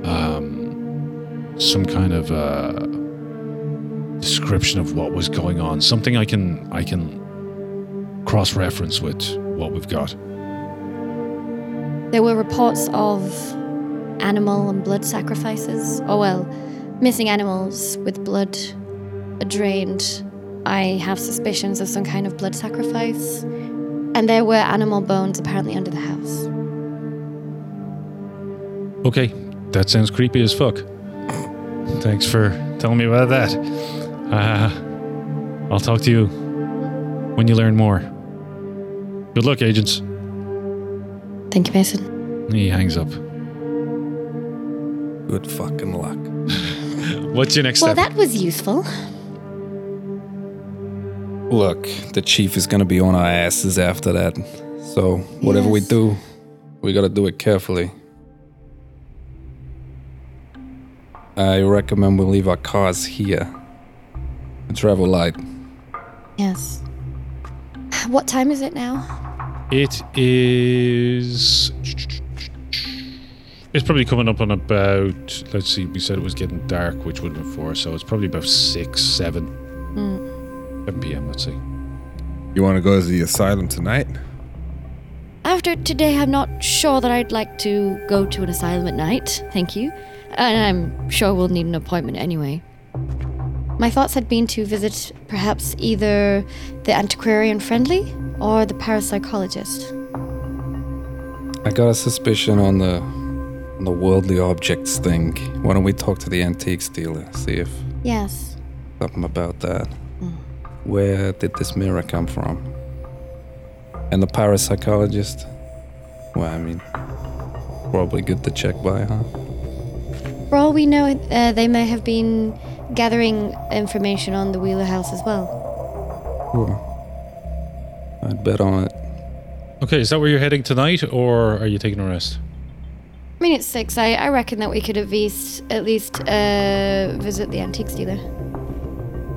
Um, some kind of uh, description of what was going on. Something I can I can cross-reference with what we've got. There were reports of animal and blood sacrifices. Oh well, missing animals with blood drained. I have suspicions of some kind of blood sacrifice. And there were animal bones apparently under the house. Okay, that sounds creepy as fuck. Thanks for telling me about that. Uh, I'll talk to you when you learn more. Good luck, agents. Thank you, Mason. He hangs up. Good fucking luck. [LAUGHS] What's your next Well, step? that was useful. Look, the chief is gonna be on our asses after that. So whatever we do, we gotta do it carefully. I recommend we leave our cars here. and Travel light. Yes. What time is it now? It is. It's probably coming up on about. Let's see. We said it was getting dark, which would have been four, so it's probably about six, seven, hmm. seven p.m. Let's see. You want to go to the asylum tonight? After today, I'm not sure that I'd like to go to an asylum at night. Thank you. And I'm sure we'll need an appointment anyway. My thoughts had been to visit perhaps either the antiquarian friendly or the parapsychologist. I got a suspicion on the on the worldly objects thing. Why don't we talk to the antiques dealer, see if Yes. something about that. Where did this mirror come from? And the parapsychologist? Well, I mean, probably good to check by, huh? For all we know, uh, they may have been gathering information on the Wheeler House as well. Cool. I'd bet on it. Okay, is that where you're heading tonight, or are you taking a rest? I mean, it's six. I, I reckon that we could at least at least uh, visit the antiques dealer.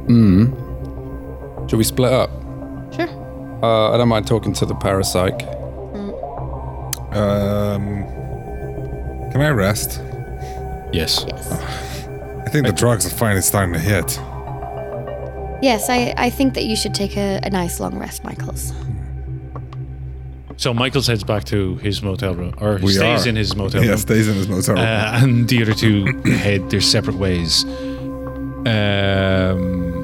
Hmm. Should we split up? Sure. Uh, I don't mind talking to the parapsych. Um, can I rest? Yes. Yes. I think the drugs are finally starting to hit. Yes, I, I think that you should take a, a nice long rest, Michaels. So Michaels heads back to his motel room, or We stays are. in his motel [LAUGHS] Yeah, room. stays in his motel room. uh, and the other two [COUGHS] head their separate ways. Um,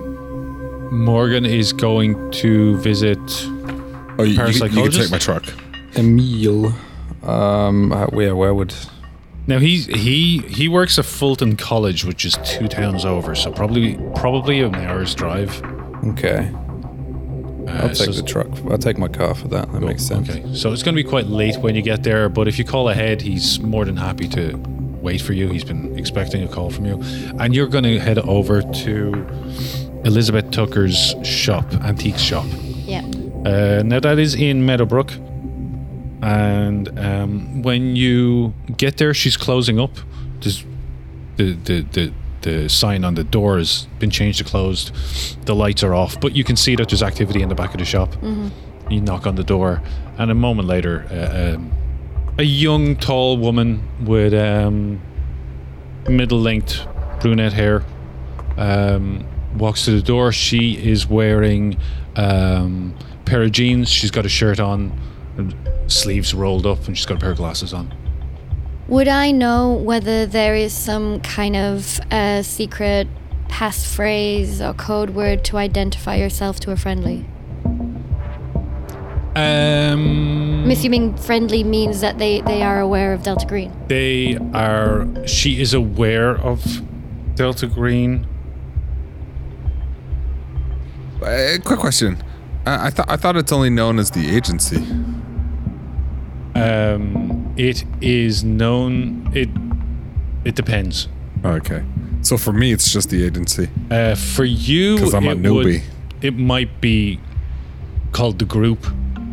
Morgan is going to visit. oh, you, you, can- you can parapsychologist? take my truck. Emil. Um, uh, where, where would. Now he's he he works at Fulton College, which is two towns over, so probably probably an hour's drive. Okay. Uh, I'll take so- the truck. I'll take my car for that. That makes sense. Okay, so it's going to be quite late when you get there, but if you call ahead, he's more than happy to wait for you. He's been expecting a call from you, and you're going to head over to Elizabeth Tucker's shop, antique shop. Yeah. Uh, now that is in Meadowbrook, and um, when you get there, she's closing up. There's the the the the sign on the door has been changed to closed. The lights are off, but you can see that there's activity in the back of the shop. You knock on the door, and a moment later, uh, um, a young, tall woman with um, middle-length brunette hair um, walks to the door. She is wearing um, a pair of jeans. She's got a shirt on, and sleeves rolled up, and she's got a pair of glasses on. Would I know whether there is some kind of uh, secret passphrase or code word to identify yourself to a friendly? Um, I'm assuming friendly means that they, they are aware of Delta Green. They are. She is aware of Delta Green. Uh, quick question. Uh, I thought I thought it's only known as the agency. Um, it is known. It it depends. Okay. So for me, it's just the agency. Uh, for because I'm a it newbie. Would, it might be called the group.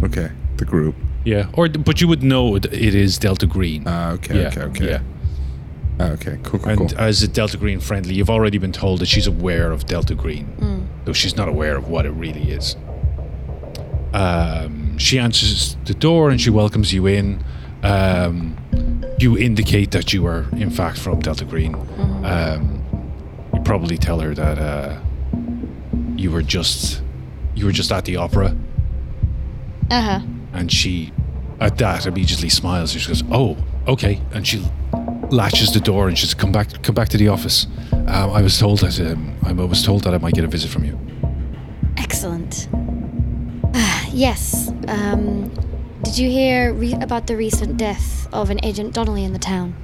Okay, the group. Yeah, or but you would know it, it is Delta Green. Ah, okay, yeah, okay, okay. Yeah, Ah, okay, cool, cool, and cool. as a Delta Green friendly, you've already been told that she's aware of Delta Green, though she's not aware of what it really is. Um, she answers the door and she welcomes you in. Um, you indicate that you are, in fact, from Delta Green. Um, you probably tell her that uh, you were just you were just at the opera, Uh huh. and she, at that, immediately smiles. She goes, "Oh, okay," and she latches the door and she says, "Come back, come back to the office." Um, I was told that um, I was told that I might get a visit from you. Yes. Um, did you hear re- about the recent death of an Agent Donnelly in the town?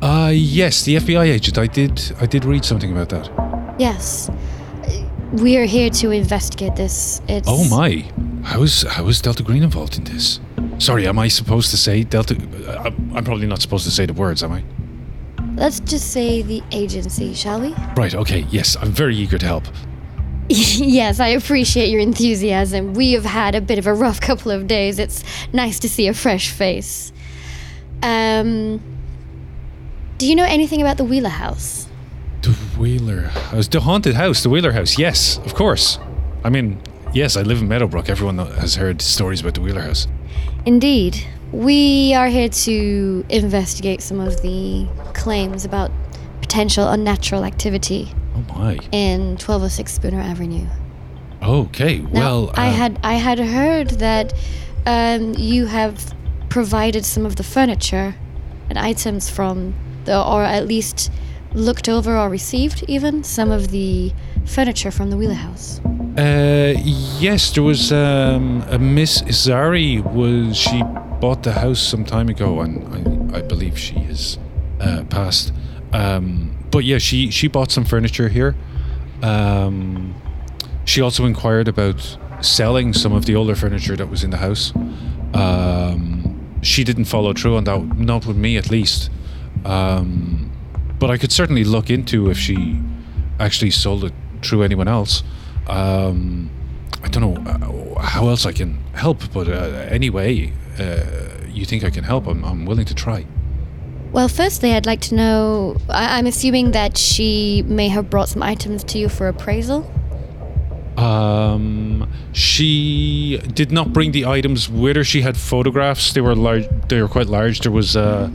Uh yes, the FBI agent. I did. I did read something about that. Yes. We are here to investigate this. It's Oh my! How is how is Delta Green involved in this? Sorry, am I supposed to say Delta? uh, I'm probably not supposed to say the words, am I? Let's just say the agency, shall we? Right. Okay. Yes, I'm very eager to help. [LAUGHS] yes, I appreciate your enthusiasm. We have had a bit of a rough [LAUGHS] couple of days. It's nice to see a fresh face. Um, do you know anything about the Wheeler House? The Wheeler House, the haunted house, the Wheeler House. Yes, of course. I mean, yes, I live in Meadowbrook. Everyone has heard stories about the Wheeler House. Indeed. We are here to investigate some of the claims about potential unnatural activity Oh my. in 1206 Spooner Avenue. Okay. Now, well, I uh, had I had heard that um, you have provided some of the furniture and items from the, or at least looked over or received even some of the furniture from the Wheeler House. Uh, yes, there was um, a Miss Zari. Was she bought the house some time ago, and I, I believe she has uh, passed. Um, but yeah, she she bought some furniture here. Um, she also inquired about selling some of the older furniture that was in the house. Um, she didn't follow through on that, not with me at least. Um, but I could certainly look into if she actually sold it through anyone else. Um, I don't know uh, how else I can help, but uh, anyway, uh, you think I can help? I'm, I'm willing to try. Well, firstly, I'd like to know. I- I'm assuming that she may have brought some items to you for appraisal. Um, she did not bring the items with her. She had photographs. They were large. They were quite large. There was. Uh,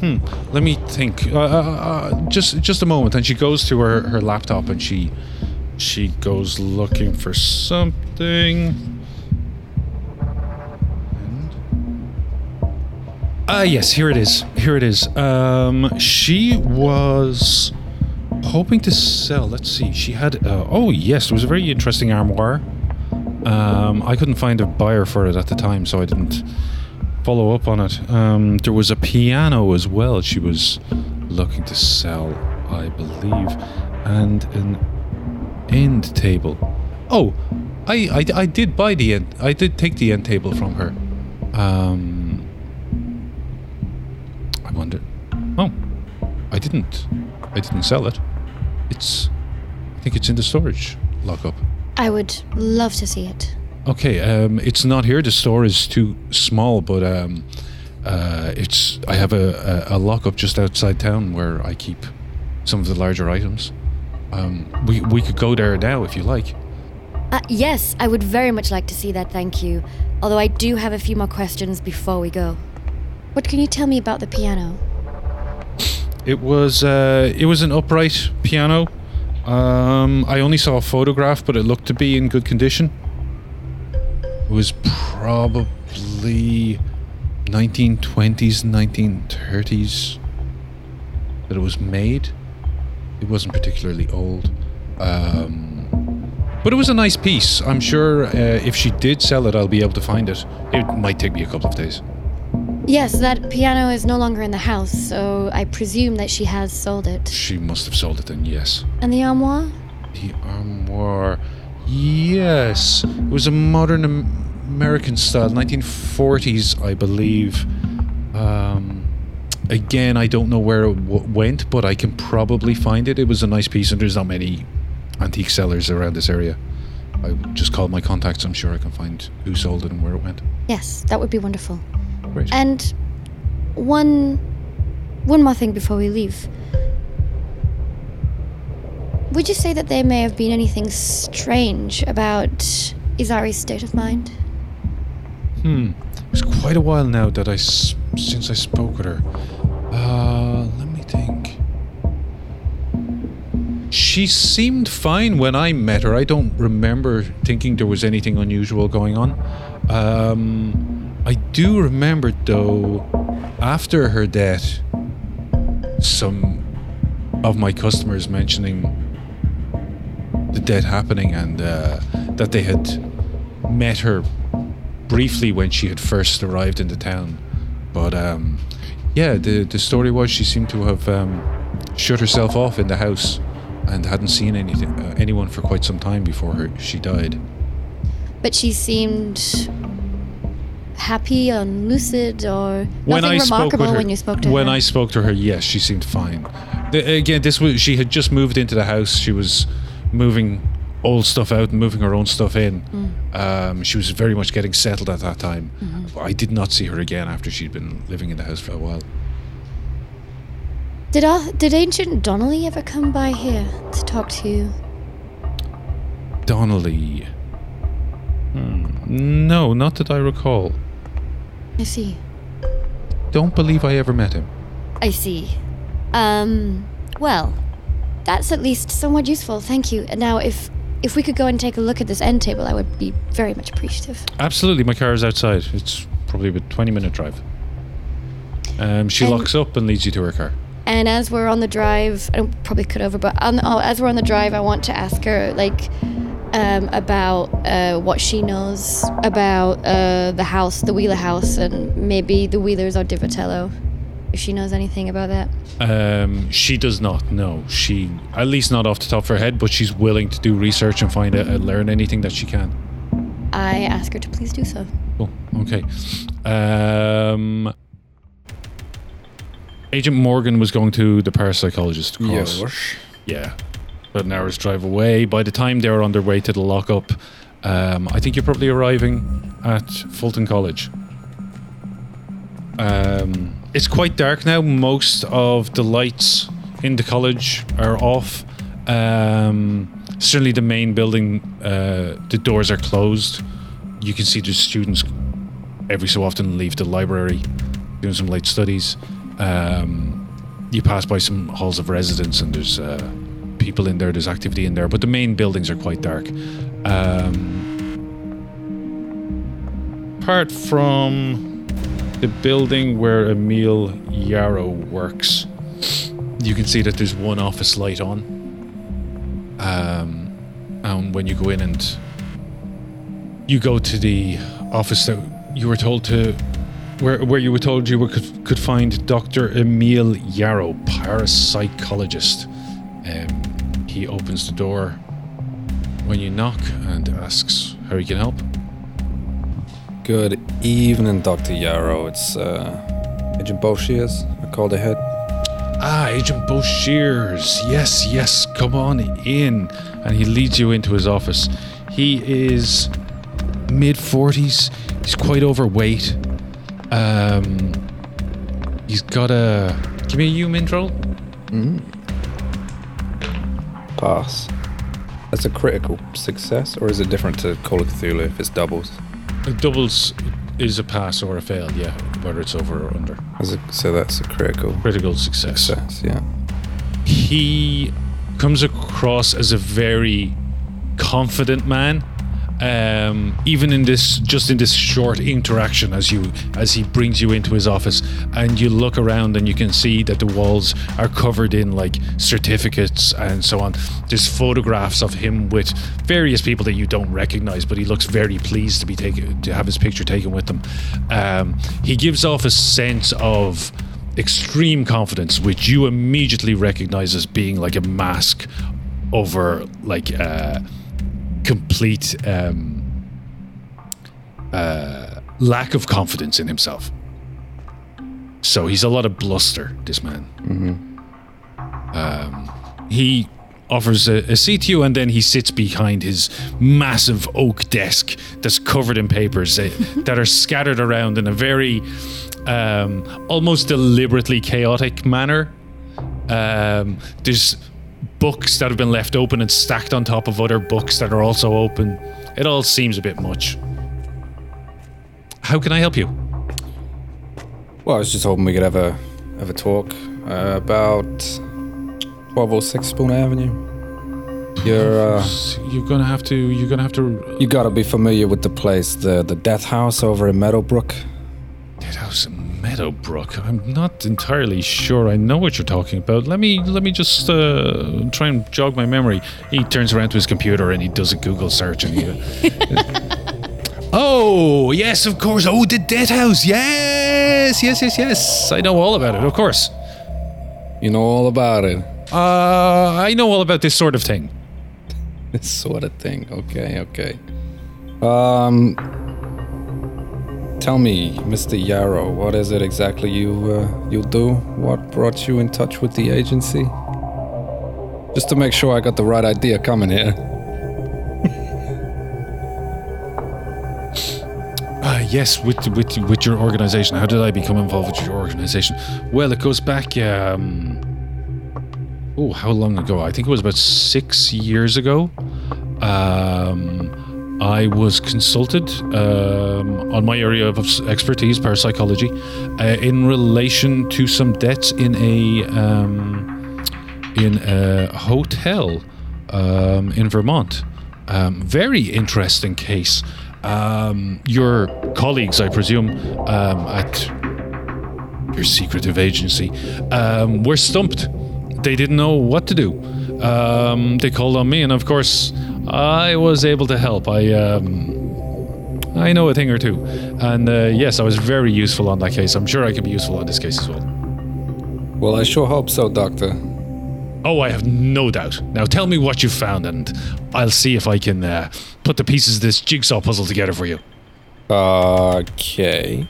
hmm. Let me think. Uh, uh, uh, just just a moment. And she goes to her, her laptop and she she goes looking for something. Ah, yes, here it is. Here it is. Um, she was hoping to sell. Let's see. She had. Uh, oh, yes, it was a very interesting armoire. Um, I couldn't find a buyer for it at the time, so I didn't follow up on it. Um, there was a piano as well. She was looking to sell, I believe, and an end table. Oh, I, I, I did buy the end. I did take the end table from her. Um, wonder. Oh, I didn't. I didn't sell it. It's. I think it's in the storage lockup. I would love to see it. Okay, um, it's not here. The store is too small, but um, uh, it's. I have a, a, a lockup just outside town where I keep some of the larger items. Um, we we could go there now if you like. Uh, yes, I would very much like to see that, thank you. Although I do have a few more questions before we go. What can you tell me about the piano? It was uh, it was an upright piano. Um, I only saw a photograph, but it looked to be in good condition. It was probably 1920s, 1930s that it was made. It wasn't particularly old, um, but it was a nice piece. I'm sure uh, if she did sell it, I'll be able to find it. It might take me a couple of days. Yes, that piano is no longer in the house, so I presume that she has sold it. She must have sold it then. Yes. And the armoire? The armoire. Yes. It was a modern American style, 1940s, I believe. Um, again, I don't know where it w- went, but I can probably find it. It was a nice piece, and there's not many antique sellers around this area. I just call my contacts. I'm sure I can find who sold it and where it went. Yes, that would be wonderful. Great. And one one more thing before we leave. Would you say that there may have been anything strange about Izari's state of mind? Hmm. It's quite a while now that I s- since I spoke with her. Uh, let me think. She seemed fine when I met her. I don't remember thinking there was anything unusual going on. Um, I do remember though, after her death, some of my customers mentioning the death happening and uh, that they had met her briefly when she had first arrived in the town. But um, yeah, the the story was she seemed to have um, shut herself off in the house and hadn't seen anything uh, anyone for quite some time before her she died. But she seemed happy and lucid or nothing remarkable when you spoke to when her. When I spoke to her, yes, she seemed fine. The, again, this was she had just moved into the house. She was moving old stuff out and moving her own stuff in. Mm. Um, she was very much getting settled at that time. Mm-hmm. I did not see her again after she'd been living in the house for a while. Did uh, did ancient Donnelly ever come by here to talk to you? Donnelly. No, not that I recall. I see. Don't believe I ever met him. I see. Um, well, that's at least somewhat useful. Thank you. And now, if if we could go and take a look at this end table, I would be very much appreciative. Absolutely, my car is outside. It's probably a 20 minute drive. Um, she And- locks up and leads you to her car. And as we're on the drive, I don't probably cut over, but on, oh, as we're on the drive, I want to ask her like um, about uh, what she knows about uh, the house, the Wheeler house, and maybe the Wheelers or Divitello, if she knows anything about that. Um, she does not know. She, at least not off the top of her head, but she's willing to do research and find out and learn anything that she can. I ask her to please do so. Cool. Okay. Um, Agent Morgan was going to the parapsychologist course. Yeah. About an hour's drive away. By the time they're on their way to the lockup, um, I think you're probably arriving at Fulton College. Um, it's quite dark now. Most of the lights in the college are off. Um, certainly, the main building, uh, the doors are closed. You can see the students every so often leave the library, doing some late studies. Um, you pass by some halls of residence, and there's uh, people in there. There's activity in there, but the main buildings are quite dark. Um, apart from the building where Emil Yarrow works, you can see that there's one office light on. Um, and when you go in and you go to the office that you were told to where where you were told you were, could could find Dr. Emil Yarrow, parapsychologist. Um, he opens the door when you knock and asks how he can help. Good evening, Dr. Yarrow. It's uh, Agent Boshiers. I called ahead. Ah, Agent Boshears. Yes, yes, come on in. And he leads you into his office. He is mid 40s. He's quite overweight. Um, he's got a. Give me a HUMINT roll. Pass. That's a critical success, or is it different to Call of Cthulhu if it's doubles? Doubles is a pass or a fail, yeah, whether it's over or under. It, so that's a critical Critical success. success, yeah. he comes across as a very confident man um, even in this just in this short interaction as you as he brings you into his office and you look around and you can see that the walls are covered in like certificates and so on. There's photographs of him with various people that you don't recognize but he looks very pleased to be taken to have his picture taken with them. Um, he gives off a sense of extreme confidence, which you immediately recognize as being like a mask over like uh, complete um, uh, lack of confidence in himself. So he's a lot of bluster, this man. Um, he offers a, a seat to you, and then he sits behind his massive oak desk that's covered in papers uh, [LAUGHS] that are scattered around in a very um, almost deliberately chaotic manner. Um, there's books that have been left open and stacked on top of other books that are also open. It all seems a bit much. How can I help you? Well, I was just hoping we could have a have a talk uh, about 1206 Spooner Avenue. You're uh, You're gonna have to. You're gonna have to. you gotta be familiar with the place, the the Death House over in Meadowbrook. Death House in Meadowbrook. I'm not entirely sure. I know what you're talking about. Let me let me just uh, try and jog my memory. He turns around to his computer and he does a Google search and [LAUGHS] he. oh yes, of course. Oh, the Dead House. Yes, yes, yes, yes. I know all about it. Of course. You know all about it. Uh, I know all about this sort of thing. [LAUGHS] This sort of thing. Okay, okay. Um, tell me, Mr. Yarrow, what is it exactly you uh, you do? What brought you in touch with the agency? Just to make sure I got the right idea coming here. [LAUGHS] Uh, yes, with with with your organization. How did I become involved with your organization? Well, it goes back. Um, oh, how long ago? I think it was about six years ago. Um, I was consulted um, on my area of expertise, parapsychology, uh, in relation to some deaths in a um, in a hotel um, in Vermont. Um, very interesting case. Um, your colleagues, I presume, um, at your secretive agency, were stumped. They didn't know what to do. They called on me, and of course, I was able to help. I um, I know a thing or two, and uh, yes, I was very useful on that case. I'm sure I can be useful on this case as well. Well, I sure hope so, Doctor. Oh, I have no doubt. Now tell me what you found, and I'll see if I can uh, put the pieces of this jigsaw puzzle together for you. Okay.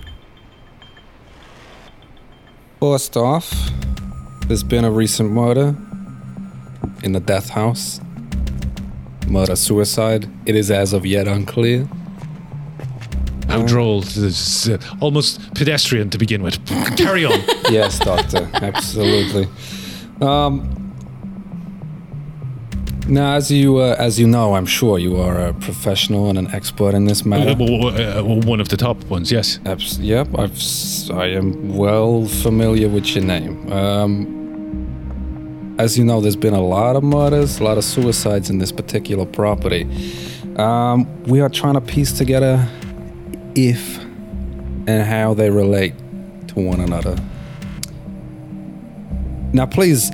First off, there's been a recent murder in the death house. Murder suicide. It is as of yet unclear. How droll. This is, uh, almost pedestrian to begin with. Carry on. [LAUGHS] yes, Doctor. Absolutely. Um, now, as you uh, as you know, I'm sure you are a professional and an expert in this matter. Uh, one of the top ones, yes. Abs- yep, I've I am well familiar with your name. Um, as you know, there's been a lot of murders, a lot of suicides in this particular property. Um, we are trying to piece together if and how they relate to one another. Now, please,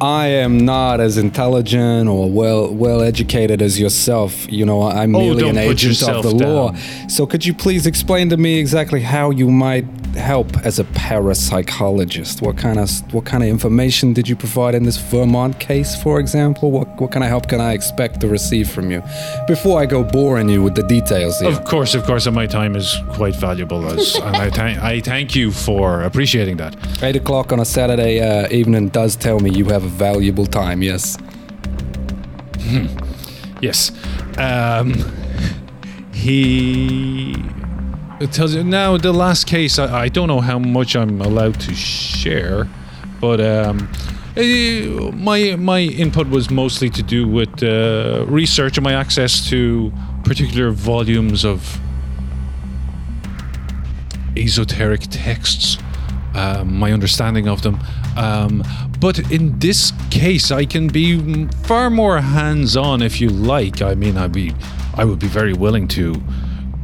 I am not as intelligent or well well educated as yourself. You know, I'm Oh, merely don't an agent of the law. So, could you please explain to me exactly how you might help as a parapsychologist? What kind of what kind of information did you provide in this Vermont case, for example? What what kind of help can I expect to receive from you before I go boring you with the details here? Of course, of course, and my time is quite valuable, as, [LAUGHS] and I, thank I thank you for appreciating that. Eight o'clock on a Saturday uh, evening does tell me you have a valuable time. Yes. Yes. Um, he it tells you now the last case. I, I don't know how much I'm allowed to share, but um, eh, my my input was mostly to do with uh, research and my access to particular volumes of esoteric texts, um, my understanding of them. Um, but in this case, I can be far more hands-on if you like. I mean, I'd be, I would be very willing to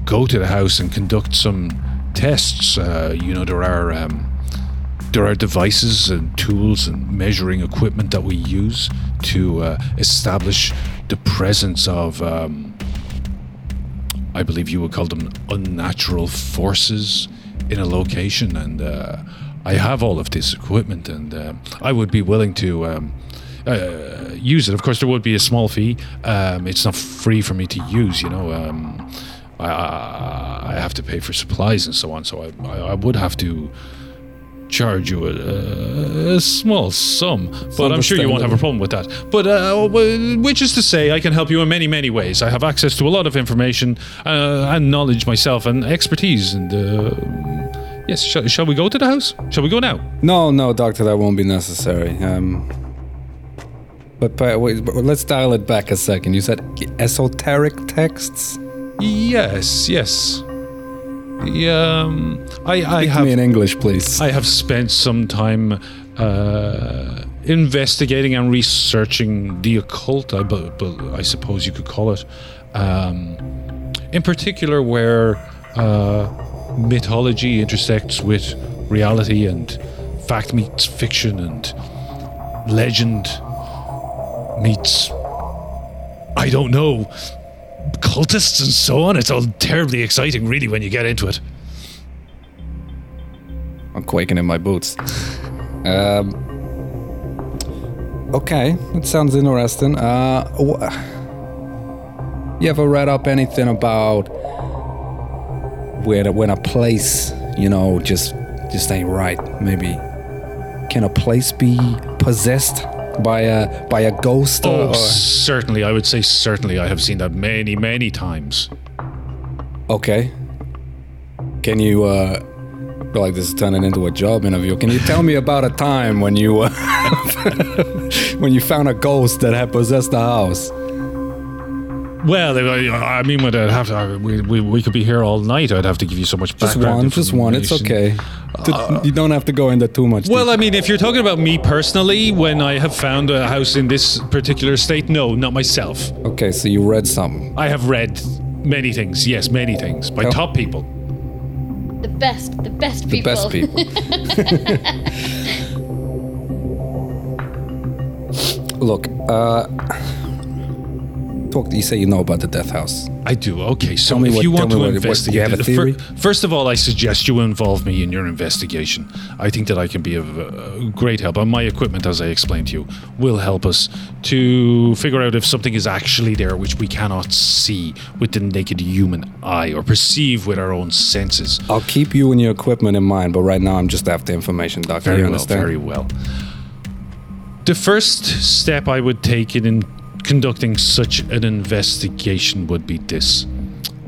go to the house and conduct some tests. Uh, you know, there are um, there are devices and tools and measuring equipment that we use to uh, establish the presence of. Um, I believe you would call them unnatural forces in a location, and uh, I have all of this equipment, and uh, I would be willing to um, uh, use it. Of course, there would be a small fee. Um, it's not free for me to use, you know. I, I, have to pay for supplies and so on, so I, I, I would have to charge you a, a small sum, but I'm sure you won't have a problem with that. But uh, which is to say, I can help you in many, many ways. I have access to a lot of information uh, and knowledge myself and expertise. And uh, yes, shall, shall we go to the house? Shall we go now? No, no, doctor, that won't be necessary. Um, but, but, wait, but let's dial it back a second. You said esoteric texts. Yes, yes. Um, I, I have. me in English, please. I have spent some time uh, investigating and researching the occult, I, bu- bu- I suppose you could call it. Um, in particular, where uh, mythology intersects with reality and fact meets fiction and legend meets, I don't know, cultists and so on. It's all terribly exciting, really, when you get into it. I'm quaking in my boots. Um, okay, it sounds interesting. Uh, wh- you ever read up anything about where when a place, you know, just just ain't right? Maybe can a place be possessed by a by a ghost? Oh, or, certainly. I would say certainly. I have seen that many, many times. Okay. Can you, uh, I feel like this is turning into a job interview. Can you tell me about a time when you, uh, [LAUGHS] when you found a ghost that had possessed the house? Well, I I mean, would I'd have to, we, we, we could be here all night. I'd have to give you so much Just one, just one. It's information. okay. D- you don't have to go into too much. Well, detail. I mean, if you're talking about me personally, when I have found a house in this particular state, no, not myself. okay, so you read something. I have read many things, yes, many things by Oh. top people. The best, the best people. The best people. [LAUGHS] Look, uh, talk. You say you know about the death house. I do. Okay, so if what- you want to what- what- investigate, you have a theory? first of all, I suggest you involve me in your investigation. I think that I can be of uh, great help. And my equipment, as I explained to you, will help us to figure out if something is actually there which we cannot see with the naked human eye or perceive with our own senses. I'll keep you and your equipment in mind, but right now I'm just after information, Doctor. Very you well, understand? very well. The first step I would take in conducting such an investigation would be this.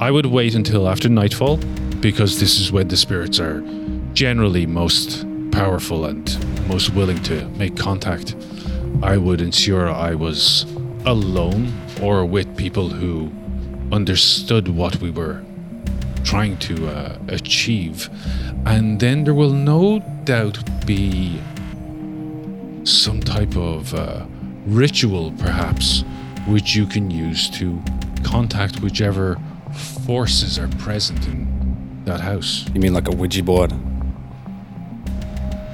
I would wait until after nightfall, because this is when the spirits are generally most powerful and most willing to make contact. I would ensure I was alone or with people who understood what we were trying to uh, achieve. And then there will no doubt be some type of uh, ritual, perhaps, which you can use to contact whichever forces are present in that house. You mean like a Ouija board?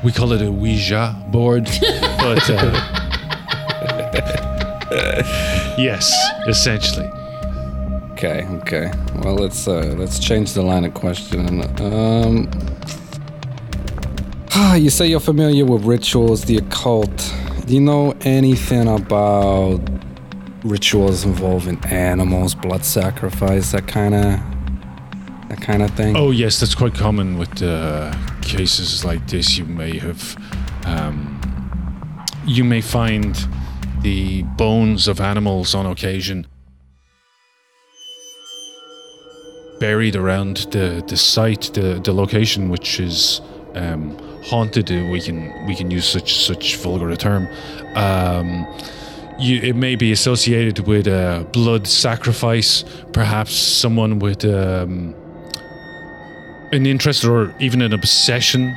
We call it a Ouija board, [LAUGHS] but uh, yes, essentially. Okay, okay. Well, let's uh, let's change the line of question. Um, [SIGHS] you say you're familiar with rituals, the occult. Do you know anything about rituals involving animals, blood sacrifice, that kind of that kind of thing? Oh yes, that's quite common with uh, cases like this. You may have, um, you may find the bones of animals on occasion buried around the the site, the the location, which is um, haunted. uh, We can we can use such such vulgar a term. Um, you, it may be associated with a blood sacrifice, perhaps someone with um, an interest or even an obsession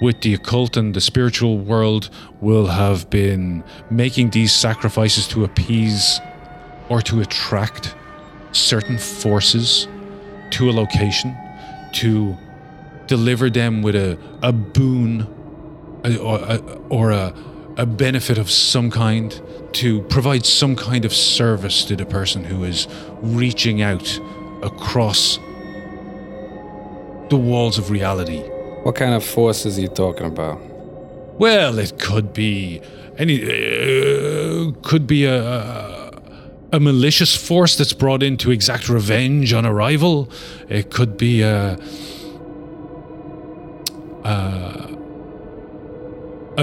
with the occult and the spiritual world will have been making these sacrifices to appease or to attract certain forces to a location to deliver them with a, a boon or, a, or a, a benefit of some kind to provide some kind of service to the person who is reaching out across the walls of reality. What kind of forces are you talking about? Well, it could be any. Uh, could be a, a a malicious force that's brought in to exact revenge on a rival. It could be a. a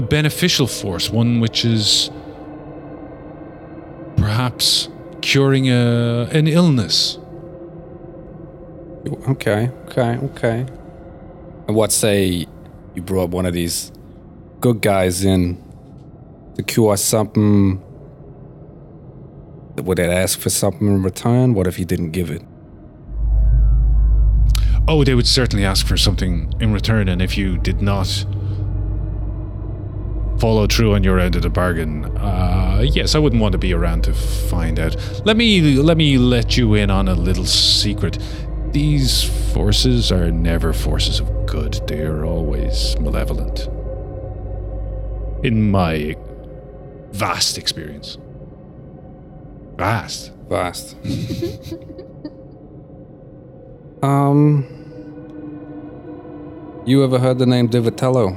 beneficial force, one which is perhaps curing a, an illness. Okay, okay, okay. And what say you brought one of these good guys in to cure something? Would they ask for something in return? What if you didn't give it? Oh, they would certainly ask for something in return, and if you did not follow through on your end of the bargain, uh, yes, I wouldn't want to be around to find out. Let me let me let you in on a little secret. These forces are never forces of good; they are always malevolent. In my vast experience, vast. Vast. [LAUGHS] um. You ever heard the name Divitello?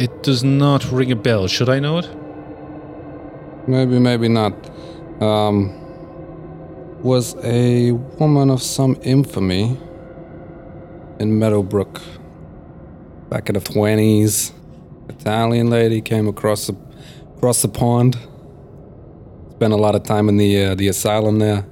It does not ring a bell. Should I know it? Maybe, maybe not. Um. Was a woman of some infamy in Meadowbrook back in the 20s. Italian lady came across the, across the pond. Spent a lot of time in the uh, the asylum there.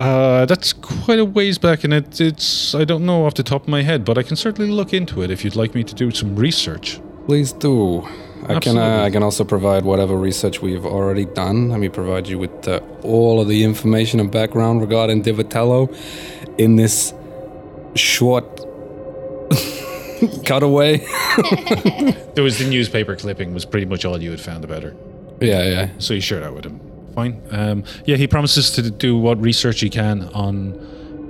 Uh, that's quite a ways back, and it, it's I don't know off the top of my head, but I can certainly look into it if you'd like me to do some research. Please do. I can uh, I can also provide whatever research we've already done. Let me provide you with uh, all of the information and background regarding Divitello in this short [LAUGHS] cutaway. [LAUGHS] There was the newspaper clipping was pretty much all you had found about her. yeah, yeah. So you share that with him. Fine. Um, yeah, he promises to do what research he can on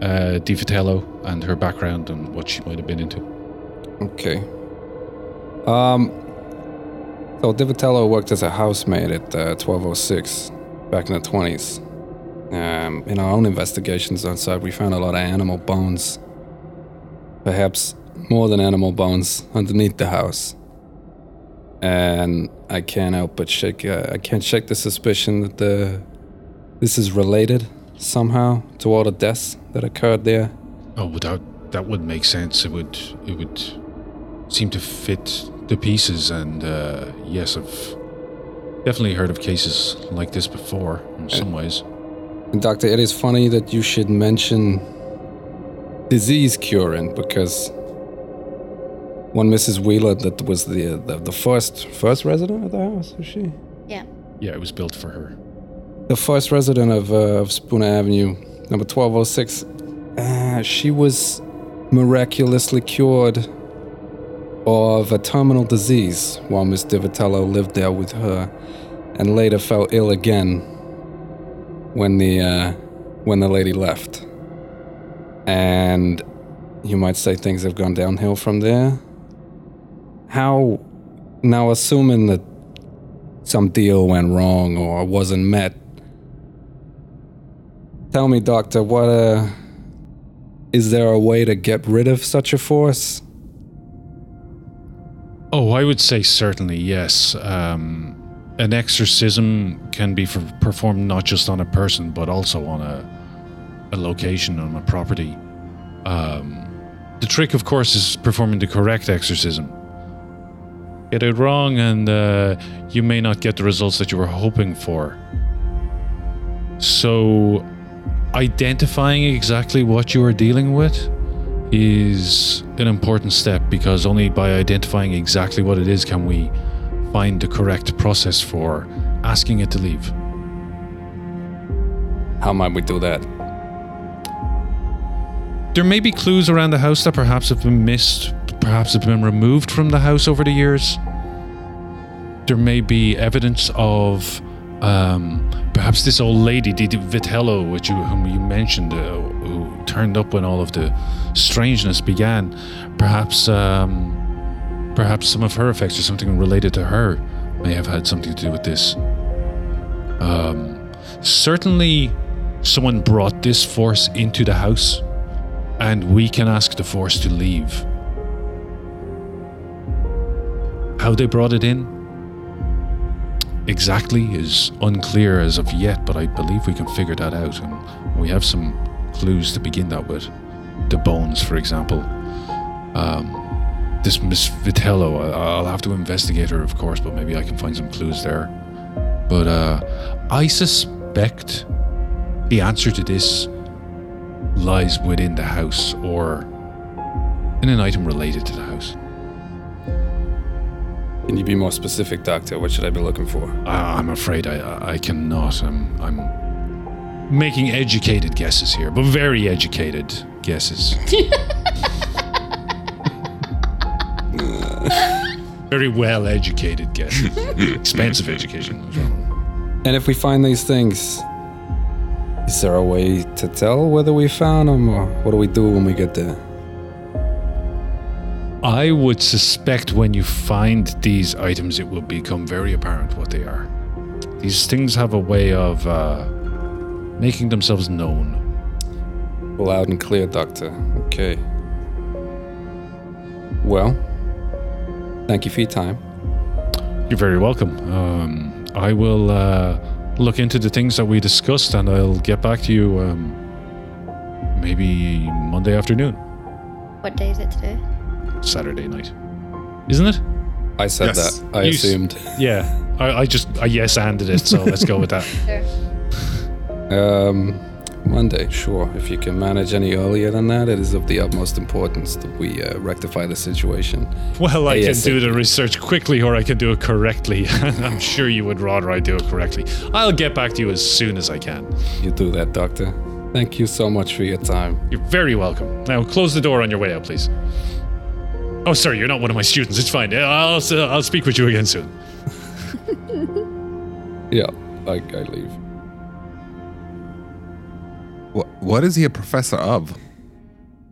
uh, Di Vitello and her background and what she might have been into. Okay. Um. So Divitello worked as a housemaid at uh, 1206 back in the 20s. Um, in our own investigations on site, we found a lot of animal bones. Perhaps more than animal bones underneath the house. And I can't help but shake. Uh, I can't shake the suspicion that the this is related somehow to all the deaths that occurred there. Oh, without that would make sense. It would it would seem to fit the pieces. And uh, yes, I've definitely heard of cases like this before. In some ways, And Doctor, it is funny that you should mention disease curing because one Mrs. Wheeler that was the the, the first first resident of the house, was she? Yeah. yeah, it was built for her. The first resident of, uh, of Spooner Avenue, number twelve oh six. Uh, she was miraculously cured of a terminal disease while Miss Divitello lived there with her, and later fell ill again when the uh, when the lady left. And you might say things have gone downhill from there. How now, assuming that some deal went wrong or wasn't met, tell me, Doctor, what uh, is there a way to get rid of such a force? Oh, I would say certainly yes. Um, an exorcism can be for, performed not just on a person, but also on a, a location, on a property. Um, the trick, of course, is performing the correct exorcism. Get it wrong, and uh, you may not get the results that you were hoping for. So, identifying exactly what you are dealing with is an important step because only by identifying exactly what it is can we find the correct process for asking it to leave. How might we do that? There may be clues around the house that perhaps have been missed, perhaps have been removed from the house over the years. There may be evidence of um, perhaps this old lady, Di Di Vitello, which you, whom you mentioned, uh, who turned up when all of the strangeness began. Perhaps, um, perhaps some of her effects or something related to her may have had something to do with this. Um, certainly, someone brought this force into the house and we can ask the force to leave. How they brought it in exactly is unclear as of yet, but I believe we can figure that out, and we have some clues to begin that with. The bones, for example. Um, this Miss Vitello, I- I'll have to investigate her, of course, but maybe I can find some clues there. But uh, I suspect the answer to this lies within the house or in an item related to the house. Can you be more specific, Doctor? What should I be looking for? I'm afraid I, I cannot. I'm, I'm making educated guesses here, but very educated guesses. [LAUGHS] very well educated guesses. Expensive education as well. And if we find these things, is there a way to tell whether we found them, or what do we do when we get there? I would suspect when you find these items, it will become very apparent what they are. These things have a way of uh, making themselves known. Loud and clear, Doctor. Okay. Well, thank you for your time. You're very welcome. Um, I will uh, look into the things that we discussed and I'll get back to you um, maybe Monday afternoon, What day is it today? Saturday night. Isn't it? I said Yes. that. I You s- assumed. Yeah. I, I just, I yes anded it, so let's go with that. [LAUGHS] Sure. Um, Monday, sure. If you can manage any earlier than that, it is of the utmost importance that we uh, rectify the situation. Well, I can do the research quickly or I can do it correctly. [LAUGHS] I'm sure you would rather I do it correctly. I'll get back to you as soon as I can. You do that, Doctor. Thank you so much for your time. You're very welcome. Now, close the door on your way out, please. Oh, sorry, you're not one of my students. It's fine. I'll, I'll speak with you again soon. [LAUGHS] Yeah, I, I leave. What, what is he a professor of?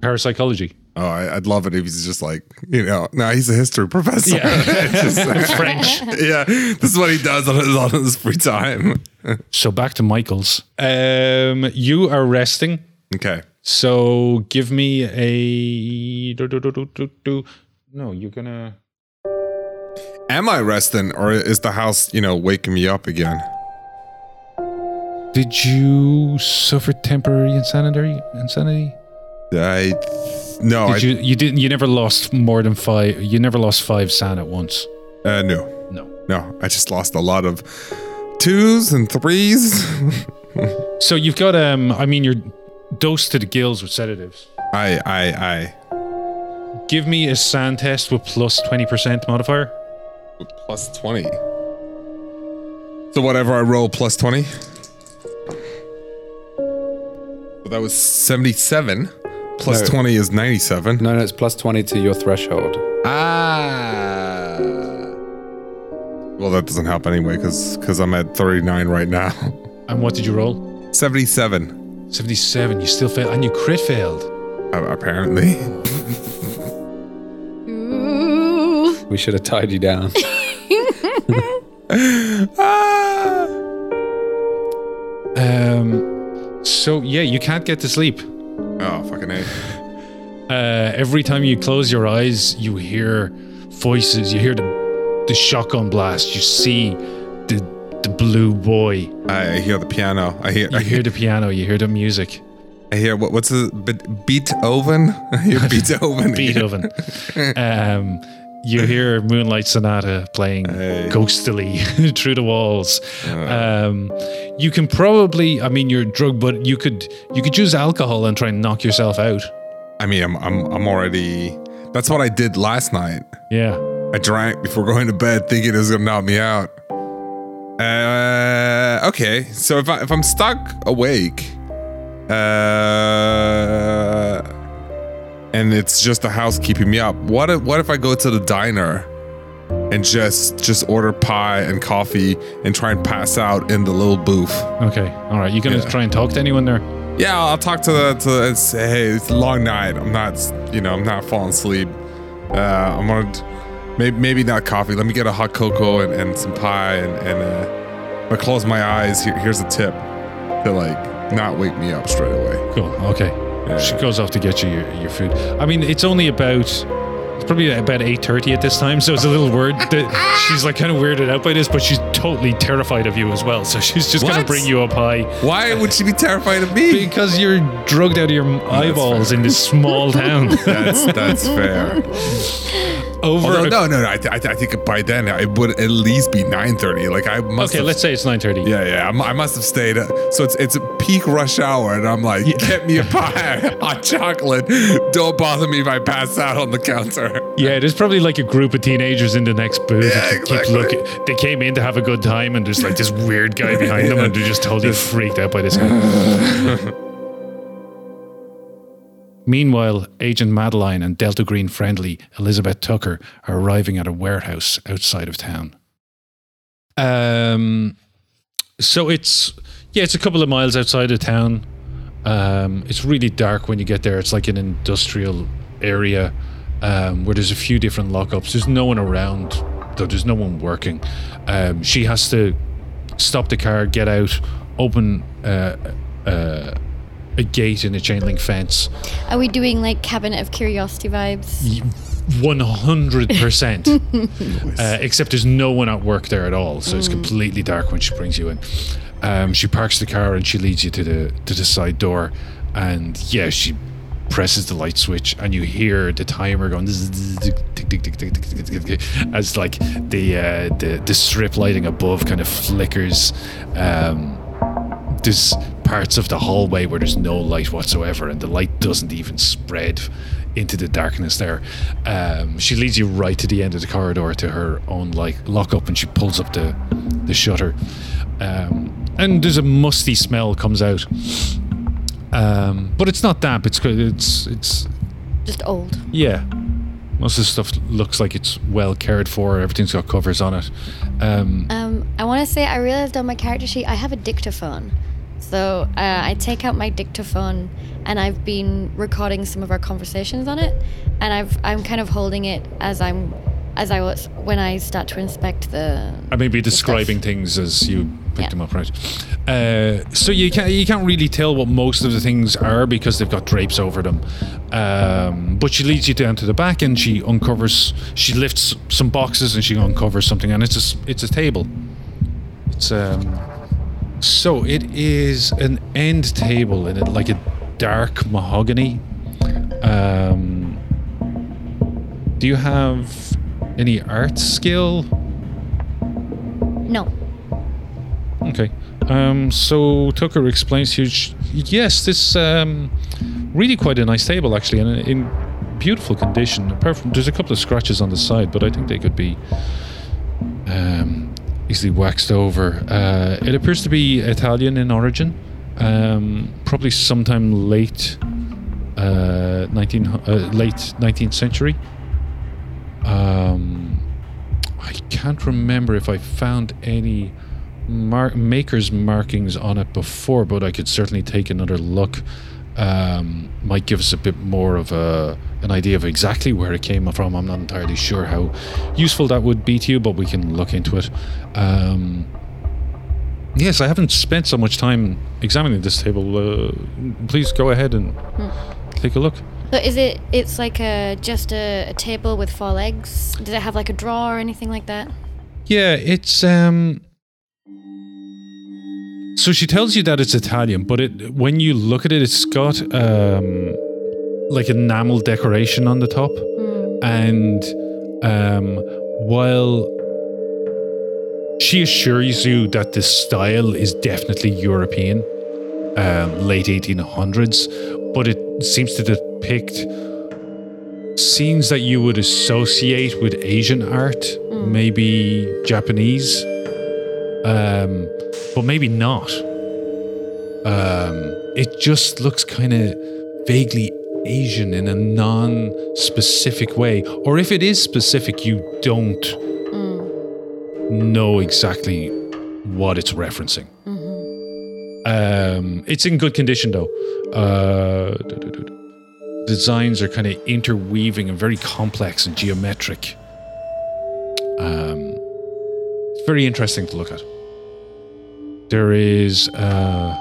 Parapsychology. Oh, I, I'd love it if he's just like, you know, no, he's a history professor. [LAUGHS] It's just- [LAUGHS] French. yeah, this is what he does on his, on his free time. So back to Michaels. Um, you are resting. Okay. So give me a. do, do, do, do, do, do. No, you're gonna. Am I resting or is the house, you know, waking me up again? Did you suffer temporary insanity? Insanity? I no, Did I you? You didn't. You never lost more than five. You never lost five san at once. uh, no, No. no. I just lost a lot of twos and threes. [LAUGHS] So you've got. Um. I mean, you're dosed to the gills with sedatives. I I I Give me a SAN test with plus plus twenty percent modifier. plus twenty. So whatever I roll plus twenty. So that was seventy-seven. Plus No. twenty is ninety-seven. No, no, it's plus 20 to your threshold. Ah. Well, that doesn't help anyway, because I'm at 39 right now. [LAUGHS] And what did you roll? 77, Seventy-seven. You still failed, and you crit failed. uh, apparently. [LAUGHS] Ooh. We should have tied you down. ah. [LAUGHS] [LAUGHS] Um. So yeah, you can't get to sleep. Oh, fucking A. Uh, every time you close your eyes, you hear voices. You hear the the shotgun blast. You see the the blue boy. I hear the piano. I hear. You I hear hear. the piano. You hear the music. I hear what, what's the Be- Beethoven? [LAUGHS] I hear Beethoven. Beethoven. um, you [LAUGHS] hear Moonlight Sonata playing Hey. ghostily [LAUGHS] through the walls. Um, you can probably, I mean, you're drugged, but you could you could use alcohol and try and knock yourself out. I mean, I'm, I'm I'm already. That's what I did last night. Yeah. I drank before going to bed, thinking it was gonna knock me out. Uh, okay, so if I if I'm stuck awake, uh, and it's just the house keeping me up, what if what if I go to the diner and just just order pie and coffee and try and pass out in the little booth? Okay. All right. You gonna Yeah. try and talk to anyone there? Yeah, I'll talk to the to and say, hey, it's a long night. I'm not, you know, I'm not falling asleep. Uh, I'm gonna maybe maybe not coffee. Let me get a hot cocoa and, and some pie and and uh, I close my eyes. Here, here's a tip to like not wake me up straight away. Cool. Okay. She goes off to get you your, your food. I mean, it's only about it's probably about eight thirty at this time, so it's a little word [LAUGHS] that she's like kind of weirded out by this, but she's totally terrified of you as well. So she's just gonna bring you up high Why would she be terrified of me? because you're drugged out of your eyeballs in this small town. [LAUGHS] That's that's fair. [LAUGHS] Over. Although a- no, no, no. I, th- I, th- I think by then it would at least be 9:30. Like I must. okay, have, let's say it's nine thirty. Yeah, yeah. I'm, I must have stayed. uh, So it's it's a peak rush hour, and I'm like, get me a pie, [LAUGHS] hot chocolate. Don't bother me if I pass out on the counter. Yeah, there's probably like a group of teenagers in the next booth. Yeah, exactly. looking. They came in to have a good time, and there's like this weird guy behind [LAUGHS] them, and they're just totally freaked out by this guy. [LAUGHS] Meanwhile, Agent Madeline and Delta Green friendly Elizabeth Tucker are arriving at a warehouse outside of town. Um, so it's yeah, it's a couple of miles outside of town. Um, it's really dark when you get there. It's like an industrial area um, where there's a few different lockups. There's no one around, though. There's no one working. Um, she has to stop the car, get out, open uh, uh, a gate in a chain link fence. Are we doing like Cabinet of Curiosity vibes? One hundred percent. [LAUGHS] Uh, except there's no one at work there at all, so mm. it's completely dark when she brings you in. Um, she parks the car and she leads you to the to the side door, and yeah, she presses the light switch and you hear the timer going as like the uh, the the strip lighting above kind of flickers um, there's parts of the hallway where there's no light whatsoever, and the light doesn't even spread into the darkness there. Um, she leads you right to the end of the corridor to her own like lockup, and she pulls up the the shutter. Um, and there's a musty smell comes out. Um, but it's not damp. It's. It's it's Just old. yeah. Most of the stuff looks like it's well cared for. Everything's got covers on it. Um, Um, I want to say I realized on my character sheet I have a dictaphone. So uh, I take out my dictaphone and I've been recording some of our conversations on it, and I've I'm kind of holding it as I'm as I was when I start to inspect the. I may be stuff. describing things as you picked Yeah. them up, right? Uh, so you can't you can't really tell what most of the things are because they've got drapes over them. Um, but she leads you down to the back and she uncovers. She lifts some boxes and she uncovers something, and it's a it's a table. It's um. So it is an end table in it, like a dark mahogany. Um, do you have any art skill? No. Okay. Um, so Tucker explains to you, yes, this um, really quite a nice table actually, and in beautiful condition. Apart from there's a couple of scratches on the side, but I think they could be um, easily waxed over. Uh, it appears to be Italian in origin, um, probably sometime late uh, 19 uh, late 19th century. Um, I can't remember if I found any mar- maker's markings on it before, but I could certainly take another look. Um, might give us a bit more of a an idea of exactly where it came from. I'm not entirely sure how useful that would be to you, but we can look into it. Um, yes, I haven't spent so much time examining this table. Uh, please go ahead and take a look. So is it? It's like a just a, a table with four legs. Does it have like a drawer or anything like that? Yeah, it's um So she tells you that it's Italian, but it when you look at it it's got um like enamel decoration on the top and um while she assures you that the style is definitely European, um, late 1800s, but it seems to depict scenes that you would associate with Asian art, maybe Japanese, um, but maybe not. Um, it just looks kind of vaguely Asian in a non specific way. Or if it is specific, you don't know exactly what it's referencing. Um, it's in good condition though. Uh, designs are kind of interweaving and very complex and geometric. Um, it's very interesting to look at. There is, uh,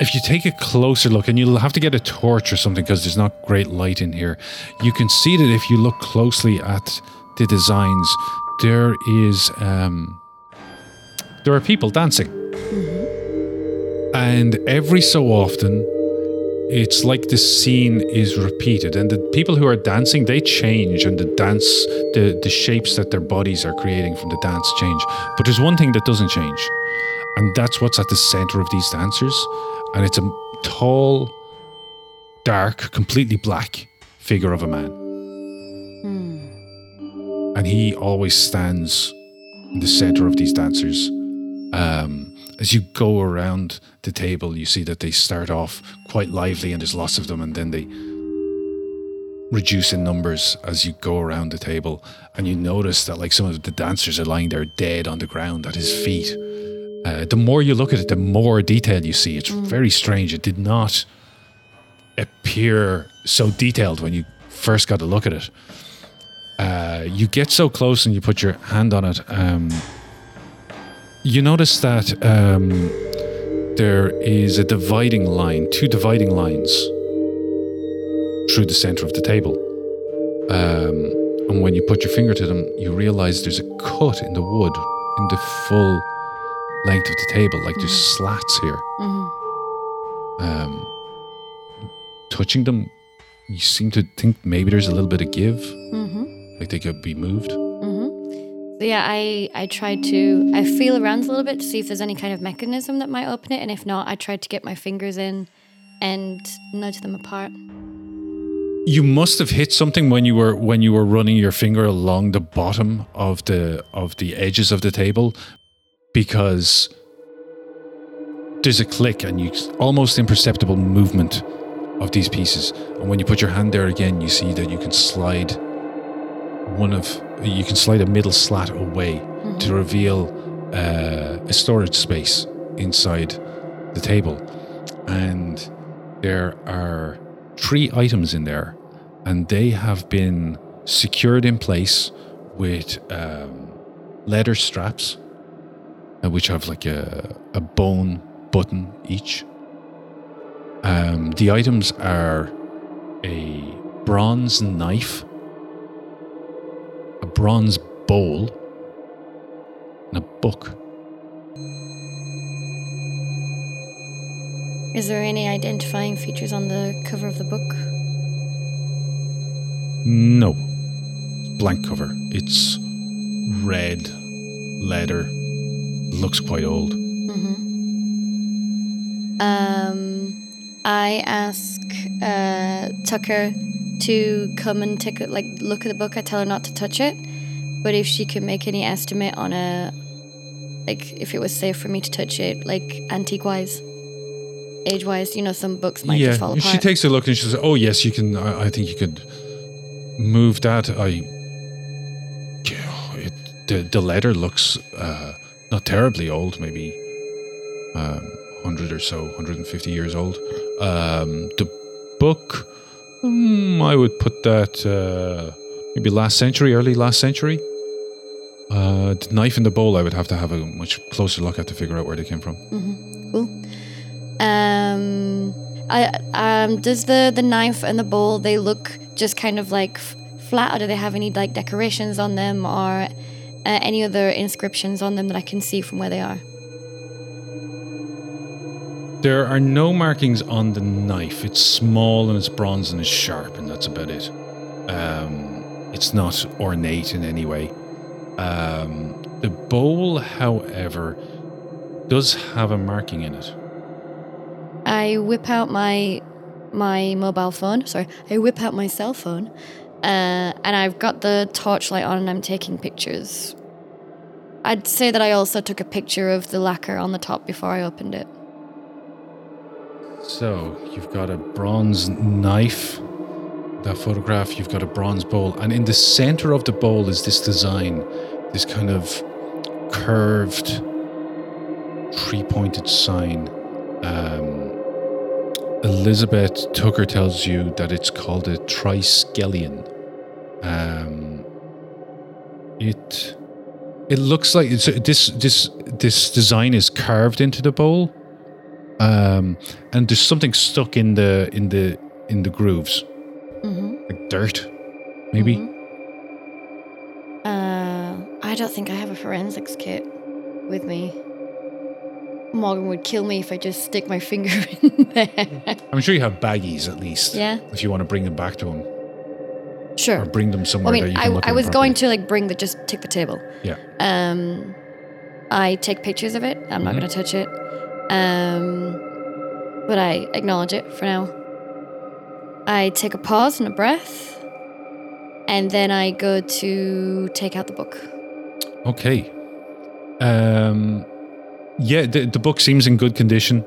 if you take a closer look, and you'll have to get a torch or something because there's not great light in here, you can see that if you look closely at the designs, there is, um, there are people dancing. And every so often, it's like the scene is repeated. And the people who are dancing they change and the dance the the shapes that their bodies are creating from the dance change. But there's one thing that doesn't change and that's what's at the center of these dancers. And it's a tall dark completely black figure of a man. And he always stands in the center of these dancers um, as you go around the table, you see that they start off quite lively and there's lots of them, and then they reduce in numbers as you go around the table. And you notice that, like, some of the dancers are lying there dead on the ground at his feet. Uh, the more you look at it, the more detail you see. It's very strange. It did not appear so detailed when you first got a look at it. Uh, you get so close and you put your hand on it. Um, you notice that um, there is a dividing line, two dividing lines through the center of the table. Um, and when you put your finger to them, you realize there's a cut in the wood in the full length of the table, like there's slats here. Um, touching them, you seem to think maybe there's a little bit of give, like they could be moved. Yeah, I I tried to I feel around a little bit to see if there's any kind of mechanism that might open it, and if not, I tried to get my fingers in and nudge them apart. You must have hit something when you were when you were running your finger along the bottom of the of the edges of the table because there's a click and you almost imperceptible movement of these pieces. And when you put your hand there again, you see that you can slide one of you can slide a middle slat away to reveal uh, a storage space inside the table, and there are three items in there, and they have been secured in place with um, leather straps, uh, which have like a, a bone button each. Um, the items are a bronze knife, a bronze bowl, and a book. Is there any identifying features on the cover of the book? No. Blank cover. It's red leather. Looks quite old. Um, I ask uh, Tucker to come and take a like look at the book. I tell her not to touch it, but if she can make any estimate on a like if it was safe for me to touch it, like antique wise, age wise, you know, some books might just fall apart. she takes a look and she says, "Oh yes, you can. I, I think you could move that. I, it, the the letter looks uh, not terribly old, maybe um, hundred or so, hundred and fifty years old. Um, the book, hmm, I would put that uh, maybe last century, early last century. Uh, the knife and the bowl, I would have to have a much closer look at to figure out where they came from. Cool. Um, I um, does the the knife and the bowl they look just kind of like flat, or do they have any like decorations on them, or uh, any other inscriptions on them that I can see from where they are? There are no markings on the knife. It's small and it's bronze and it's sharp, and that's about it. Um, it's not ornate in any way. Um, the bowl, however, does have a marking in it. I whip out my my mobile phone. Sorry, I whip out my cell phone, uh, and I've got the torchlight on, and I'm taking pictures. I'd say that I also took a picture of the lacquer on the top before I opened it. So you've got a bronze knife. That photograph, you've got a bronze bowl, and in the center of the bowl is this design, this kind of curved, three-pointed sign. Um, Elizabeth Tucker tells you that it's called a triskelion. Um, it it looks like this this this design is carved into the bowl, um, and there's something stuck in the in the in the grooves, like dirt, maybe. Uh, I don't think I have a forensics kit with me. Morgan would kill me if I just stick my finger [LAUGHS] in there. I'm sure you have baggies at least. Yeah. If you want to bring them back to him sure. or bring them I somewhere that mean, you I, look I was going to like bring the just take the table. Yeah. Um, I take pictures of it. I'm not Mhm. going to touch it. Um, but I acknowledge it for now. I take a pause and a breath, and then I go to take out the book. Okay. Um, yeah, the, the book seems in good condition.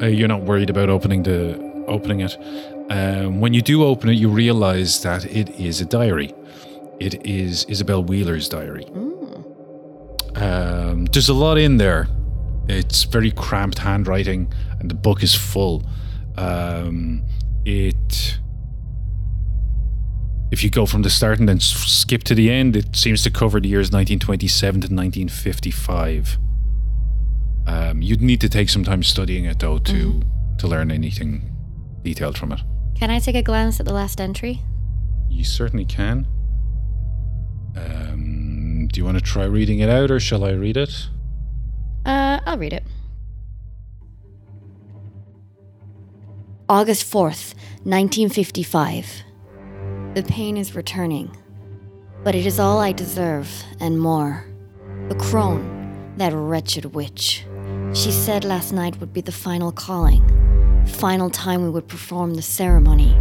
Uh, you're not worried about opening the opening it. Um, when you do open it, you realize that it is a diary. It is Isabel Wheeler's diary. Um, there's a lot in there. It's very cramped handwriting, and the book is full. Um, it if you go from the start and then skip to the end, it seems to cover the years 1927 to 1955. Um, you'd need to take some time studying it though to to learn anything detailed from it. Can I take a glance at the last entry? You certainly can. Um, do you want to try reading it out, or shall I read it? Uh, I'll read it. August 4th, 1955. The pain is returning, but it is all I deserve and more. The crone, that wretched witch. She said last night would be the final calling, the final time we would perform the ceremony,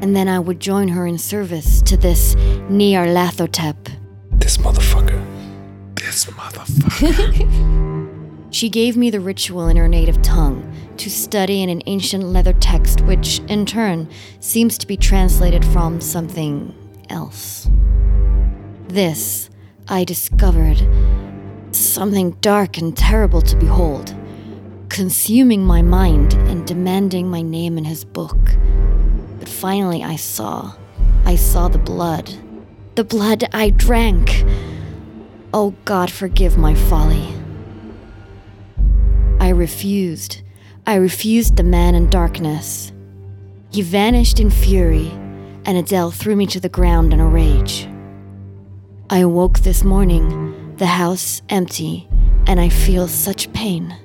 and then I would join her in service to this Nyarlathotep. This motherfucker. This motherfucker. [LAUGHS] She gave me the ritual in her native tongue to study in an ancient leather text, which in turn seems to be translated from something else. This, I discovered, something dark and terrible to behold, consuming my mind and demanding my name in his book. But finally, I saw. I saw the blood. The blood I drank. Oh God, forgive my folly. I refused. I refused the man in darkness. He vanished in fury, and Adele threw me to the ground in a rage. I awoke this morning, the house empty, and I feel such pain.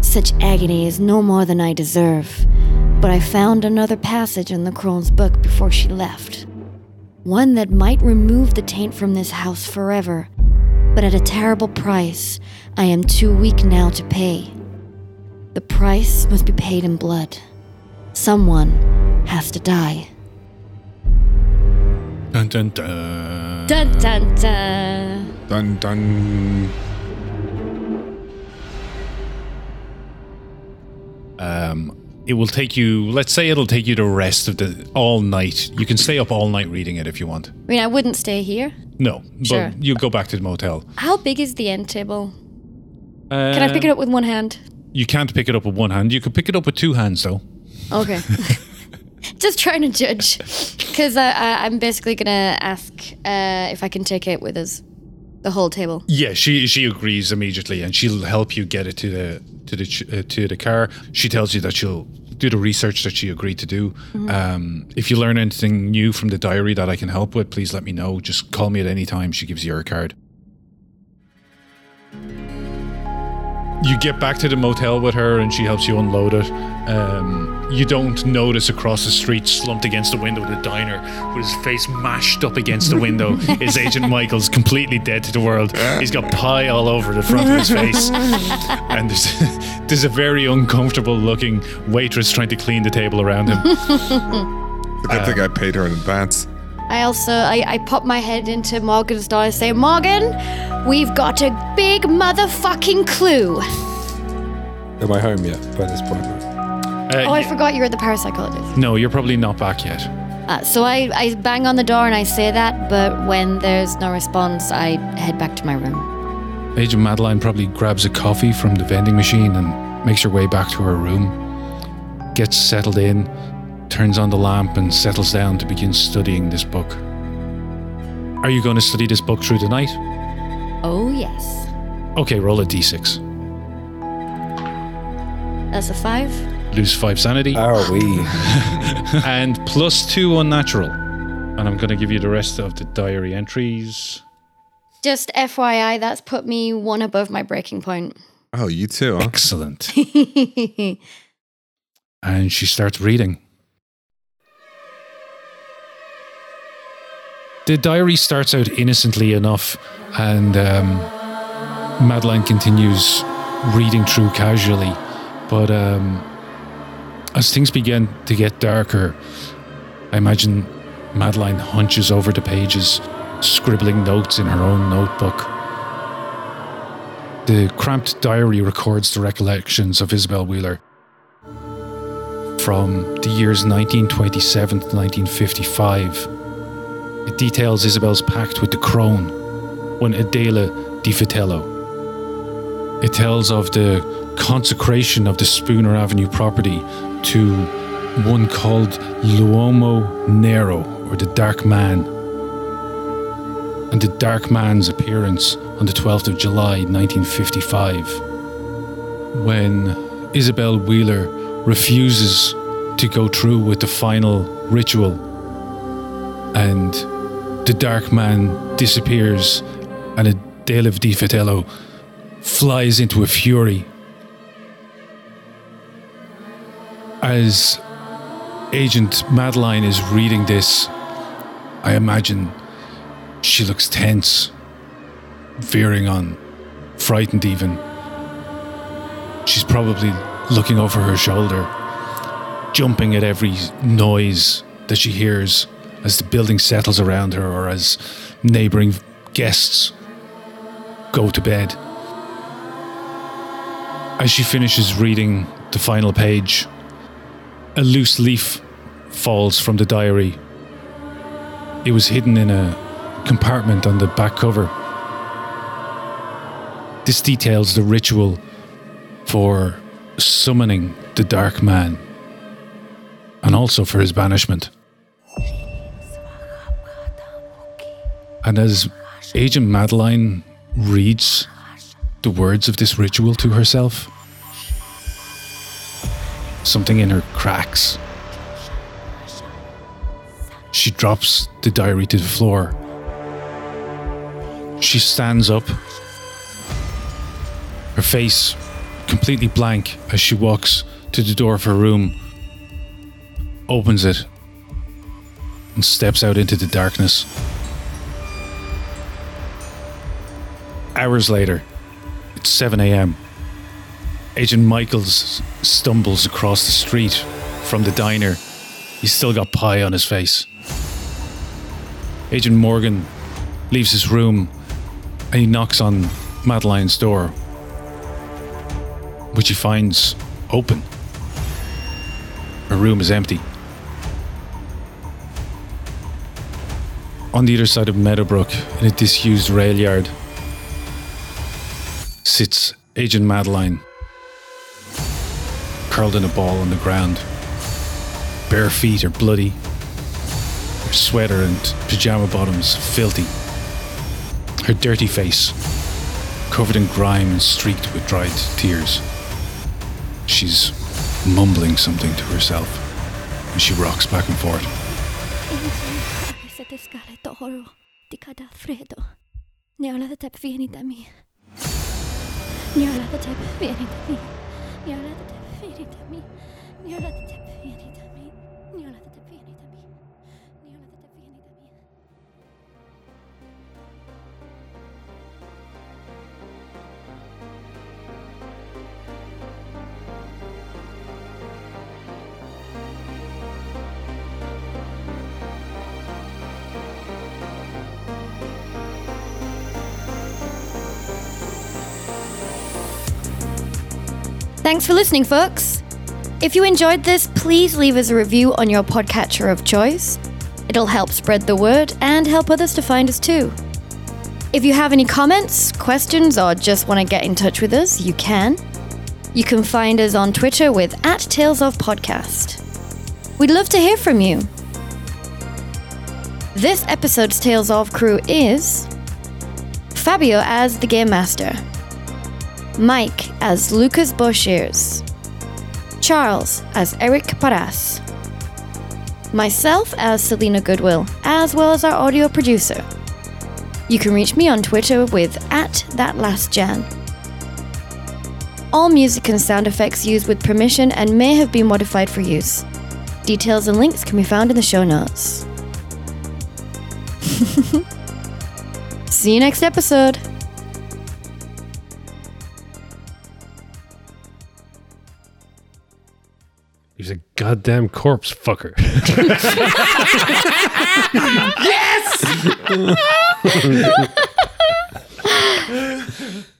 Such agony is no more than I deserve, but I found another passage in the crone's book before she left. One that might remove the taint from this house forever, but at a terrible price I am too weak now to pay. The price must be paid in blood. Someone has to die. Dun, dun, dun. Dun dun dun. dun dun. Um, it will take you. Let's say it'll take you the rest of the all night. You can stay up all night reading it if you want. I mean, I wouldn't stay here. No, but you go back to the motel. How big is the end table? Uh, Can I pick it up with one hand? You can't pick it up with one hand. You can pick it up with two hands, though. Okay. [LAUGHS] Just trying to judge, because I, I'm basically gonna ask uh, if I can take it with us, the whole table. Yeah, she she agrees immediately, and she'll help you get it to the to the uh, to the car. She tells you that she'll do the research that she agreed to do. Um, if you learn anything new from the diary that I can help with, please let me know. Just call me at any time. She gives you her card. You get back to the motel with her, and she helps you unload it. Um, you don't notice across the street, slumped against the window of the diner, with his face mashed up against the window, [LAUGHS] is Agent Michaels, completely dead to the world. He's got pie all over the front of his face, [LAUGHS] and there's, [LAUGHS] there's a very uncomfortable looking waitress trying to clean the table around him. It's a good thing I uh, paid her in advance. I also I, I pop my head into Morgan's door and say, Morgan, we've got a big motherfucking clue. Am I home yet by this point? Uh, Oh, I forgot you're the parapsychologist. no, you're probably not back yet. Uh, so I, I bang on the door and I say that, but when there's no response, I head back to my room. Agent Madeline probably grabs a coffee from the vending machine and makes her way back to her room. Gets settled in, turns on the lamp, and settles down to begin studying this book. Are you going to study this book through the night? Oh, yes. Okay, roll a d6. That's a five. Lose five sanity Are we? [LAUGHS] and plus two unnatural. And I'm going to give you the rest of the diary entries. Just FYI, that's put me one above my breaking point. Oh, you too, huh? Excellent. [LAUGHS] and she starts reading. The diary starts out innocently enough, and um, Madeline continues reading through casually. But um, as things begin to get darker, I imagine Madeline hunches over the pages, scribbling notes in her own notebook. The cramped diary records the recollections of Isabel Wheeler from the years 1927 to 1955. It details Isabel's pact with the crone, one Adela Di Vitello. It tells of the consecration of the Spooner Avenue property to one called L'Uomo Nero, or the Dark Man, and the Dark Man's appearance on the 12th of July 1955, when Isabel Wheeler refuses to go through with the final ritual and the Dark Man disappears and Adele of Di Fratello flies into a fury. As Agent Madeline is reading this, I imagine She looks tense, veering on, frightened even. She's probably looking over her shoulder, jumping at every noise that she hears as the building settles around her or as neighboring guests go to bed. As she finishes reading the final page, a loose leaf falls from the diary. It was hidden in a compartment on the back cover. This details the ritual for summoning the Dark Man and also for his banishment. And as Agent Madeline reads the words of this ritual to herself, something in her cracks. She drops the diary to the floor. She stands up, her face completely blank as she walks to the door of her room, opens it, and steps out into the darkness. Hours later, it's 7 a.m. Agent Michaels stumbles across the street from the diner. He's still got pie on his face. Agent Morgan leaves his room and he knocks on Madeline's door, which he finds open. Her room is empty. On the other side of Meadowbrook, in a disused rail yard, sits Agent Madeline, curled in a ball on the ground. Bare feet are bloody, her sweater and pajama bottoms filthy. Her dirty face covered in grime and streaked with dried tears. She's mumbling something to herself and she rocks back and forth. Thanks for listening, folks. If you enjoyed this, please leave us a review on your podcatcher of choice. It'll help spread the word and help others to find us too. If you have any comments, questions, or just want to get in touch with us, you can. You can find us on Twitter with at Tales of Podcast. We'd love to hear from you. This episode's Tales of crew is Fabio as the Game Master. Mike as Lucas Boshears, Charles as Eric Paras, myself as Selena Goodwill, as well as our audio producer. You can reach me on Twitter with at thatlastjan. All music and sound effects used with permission and may have been modified for use. Details and links can be found in the show notes. [LAUGHS] See you next episode. He's a goddamn corpse fucker. [LAUGHS] yes! [LAUGHS]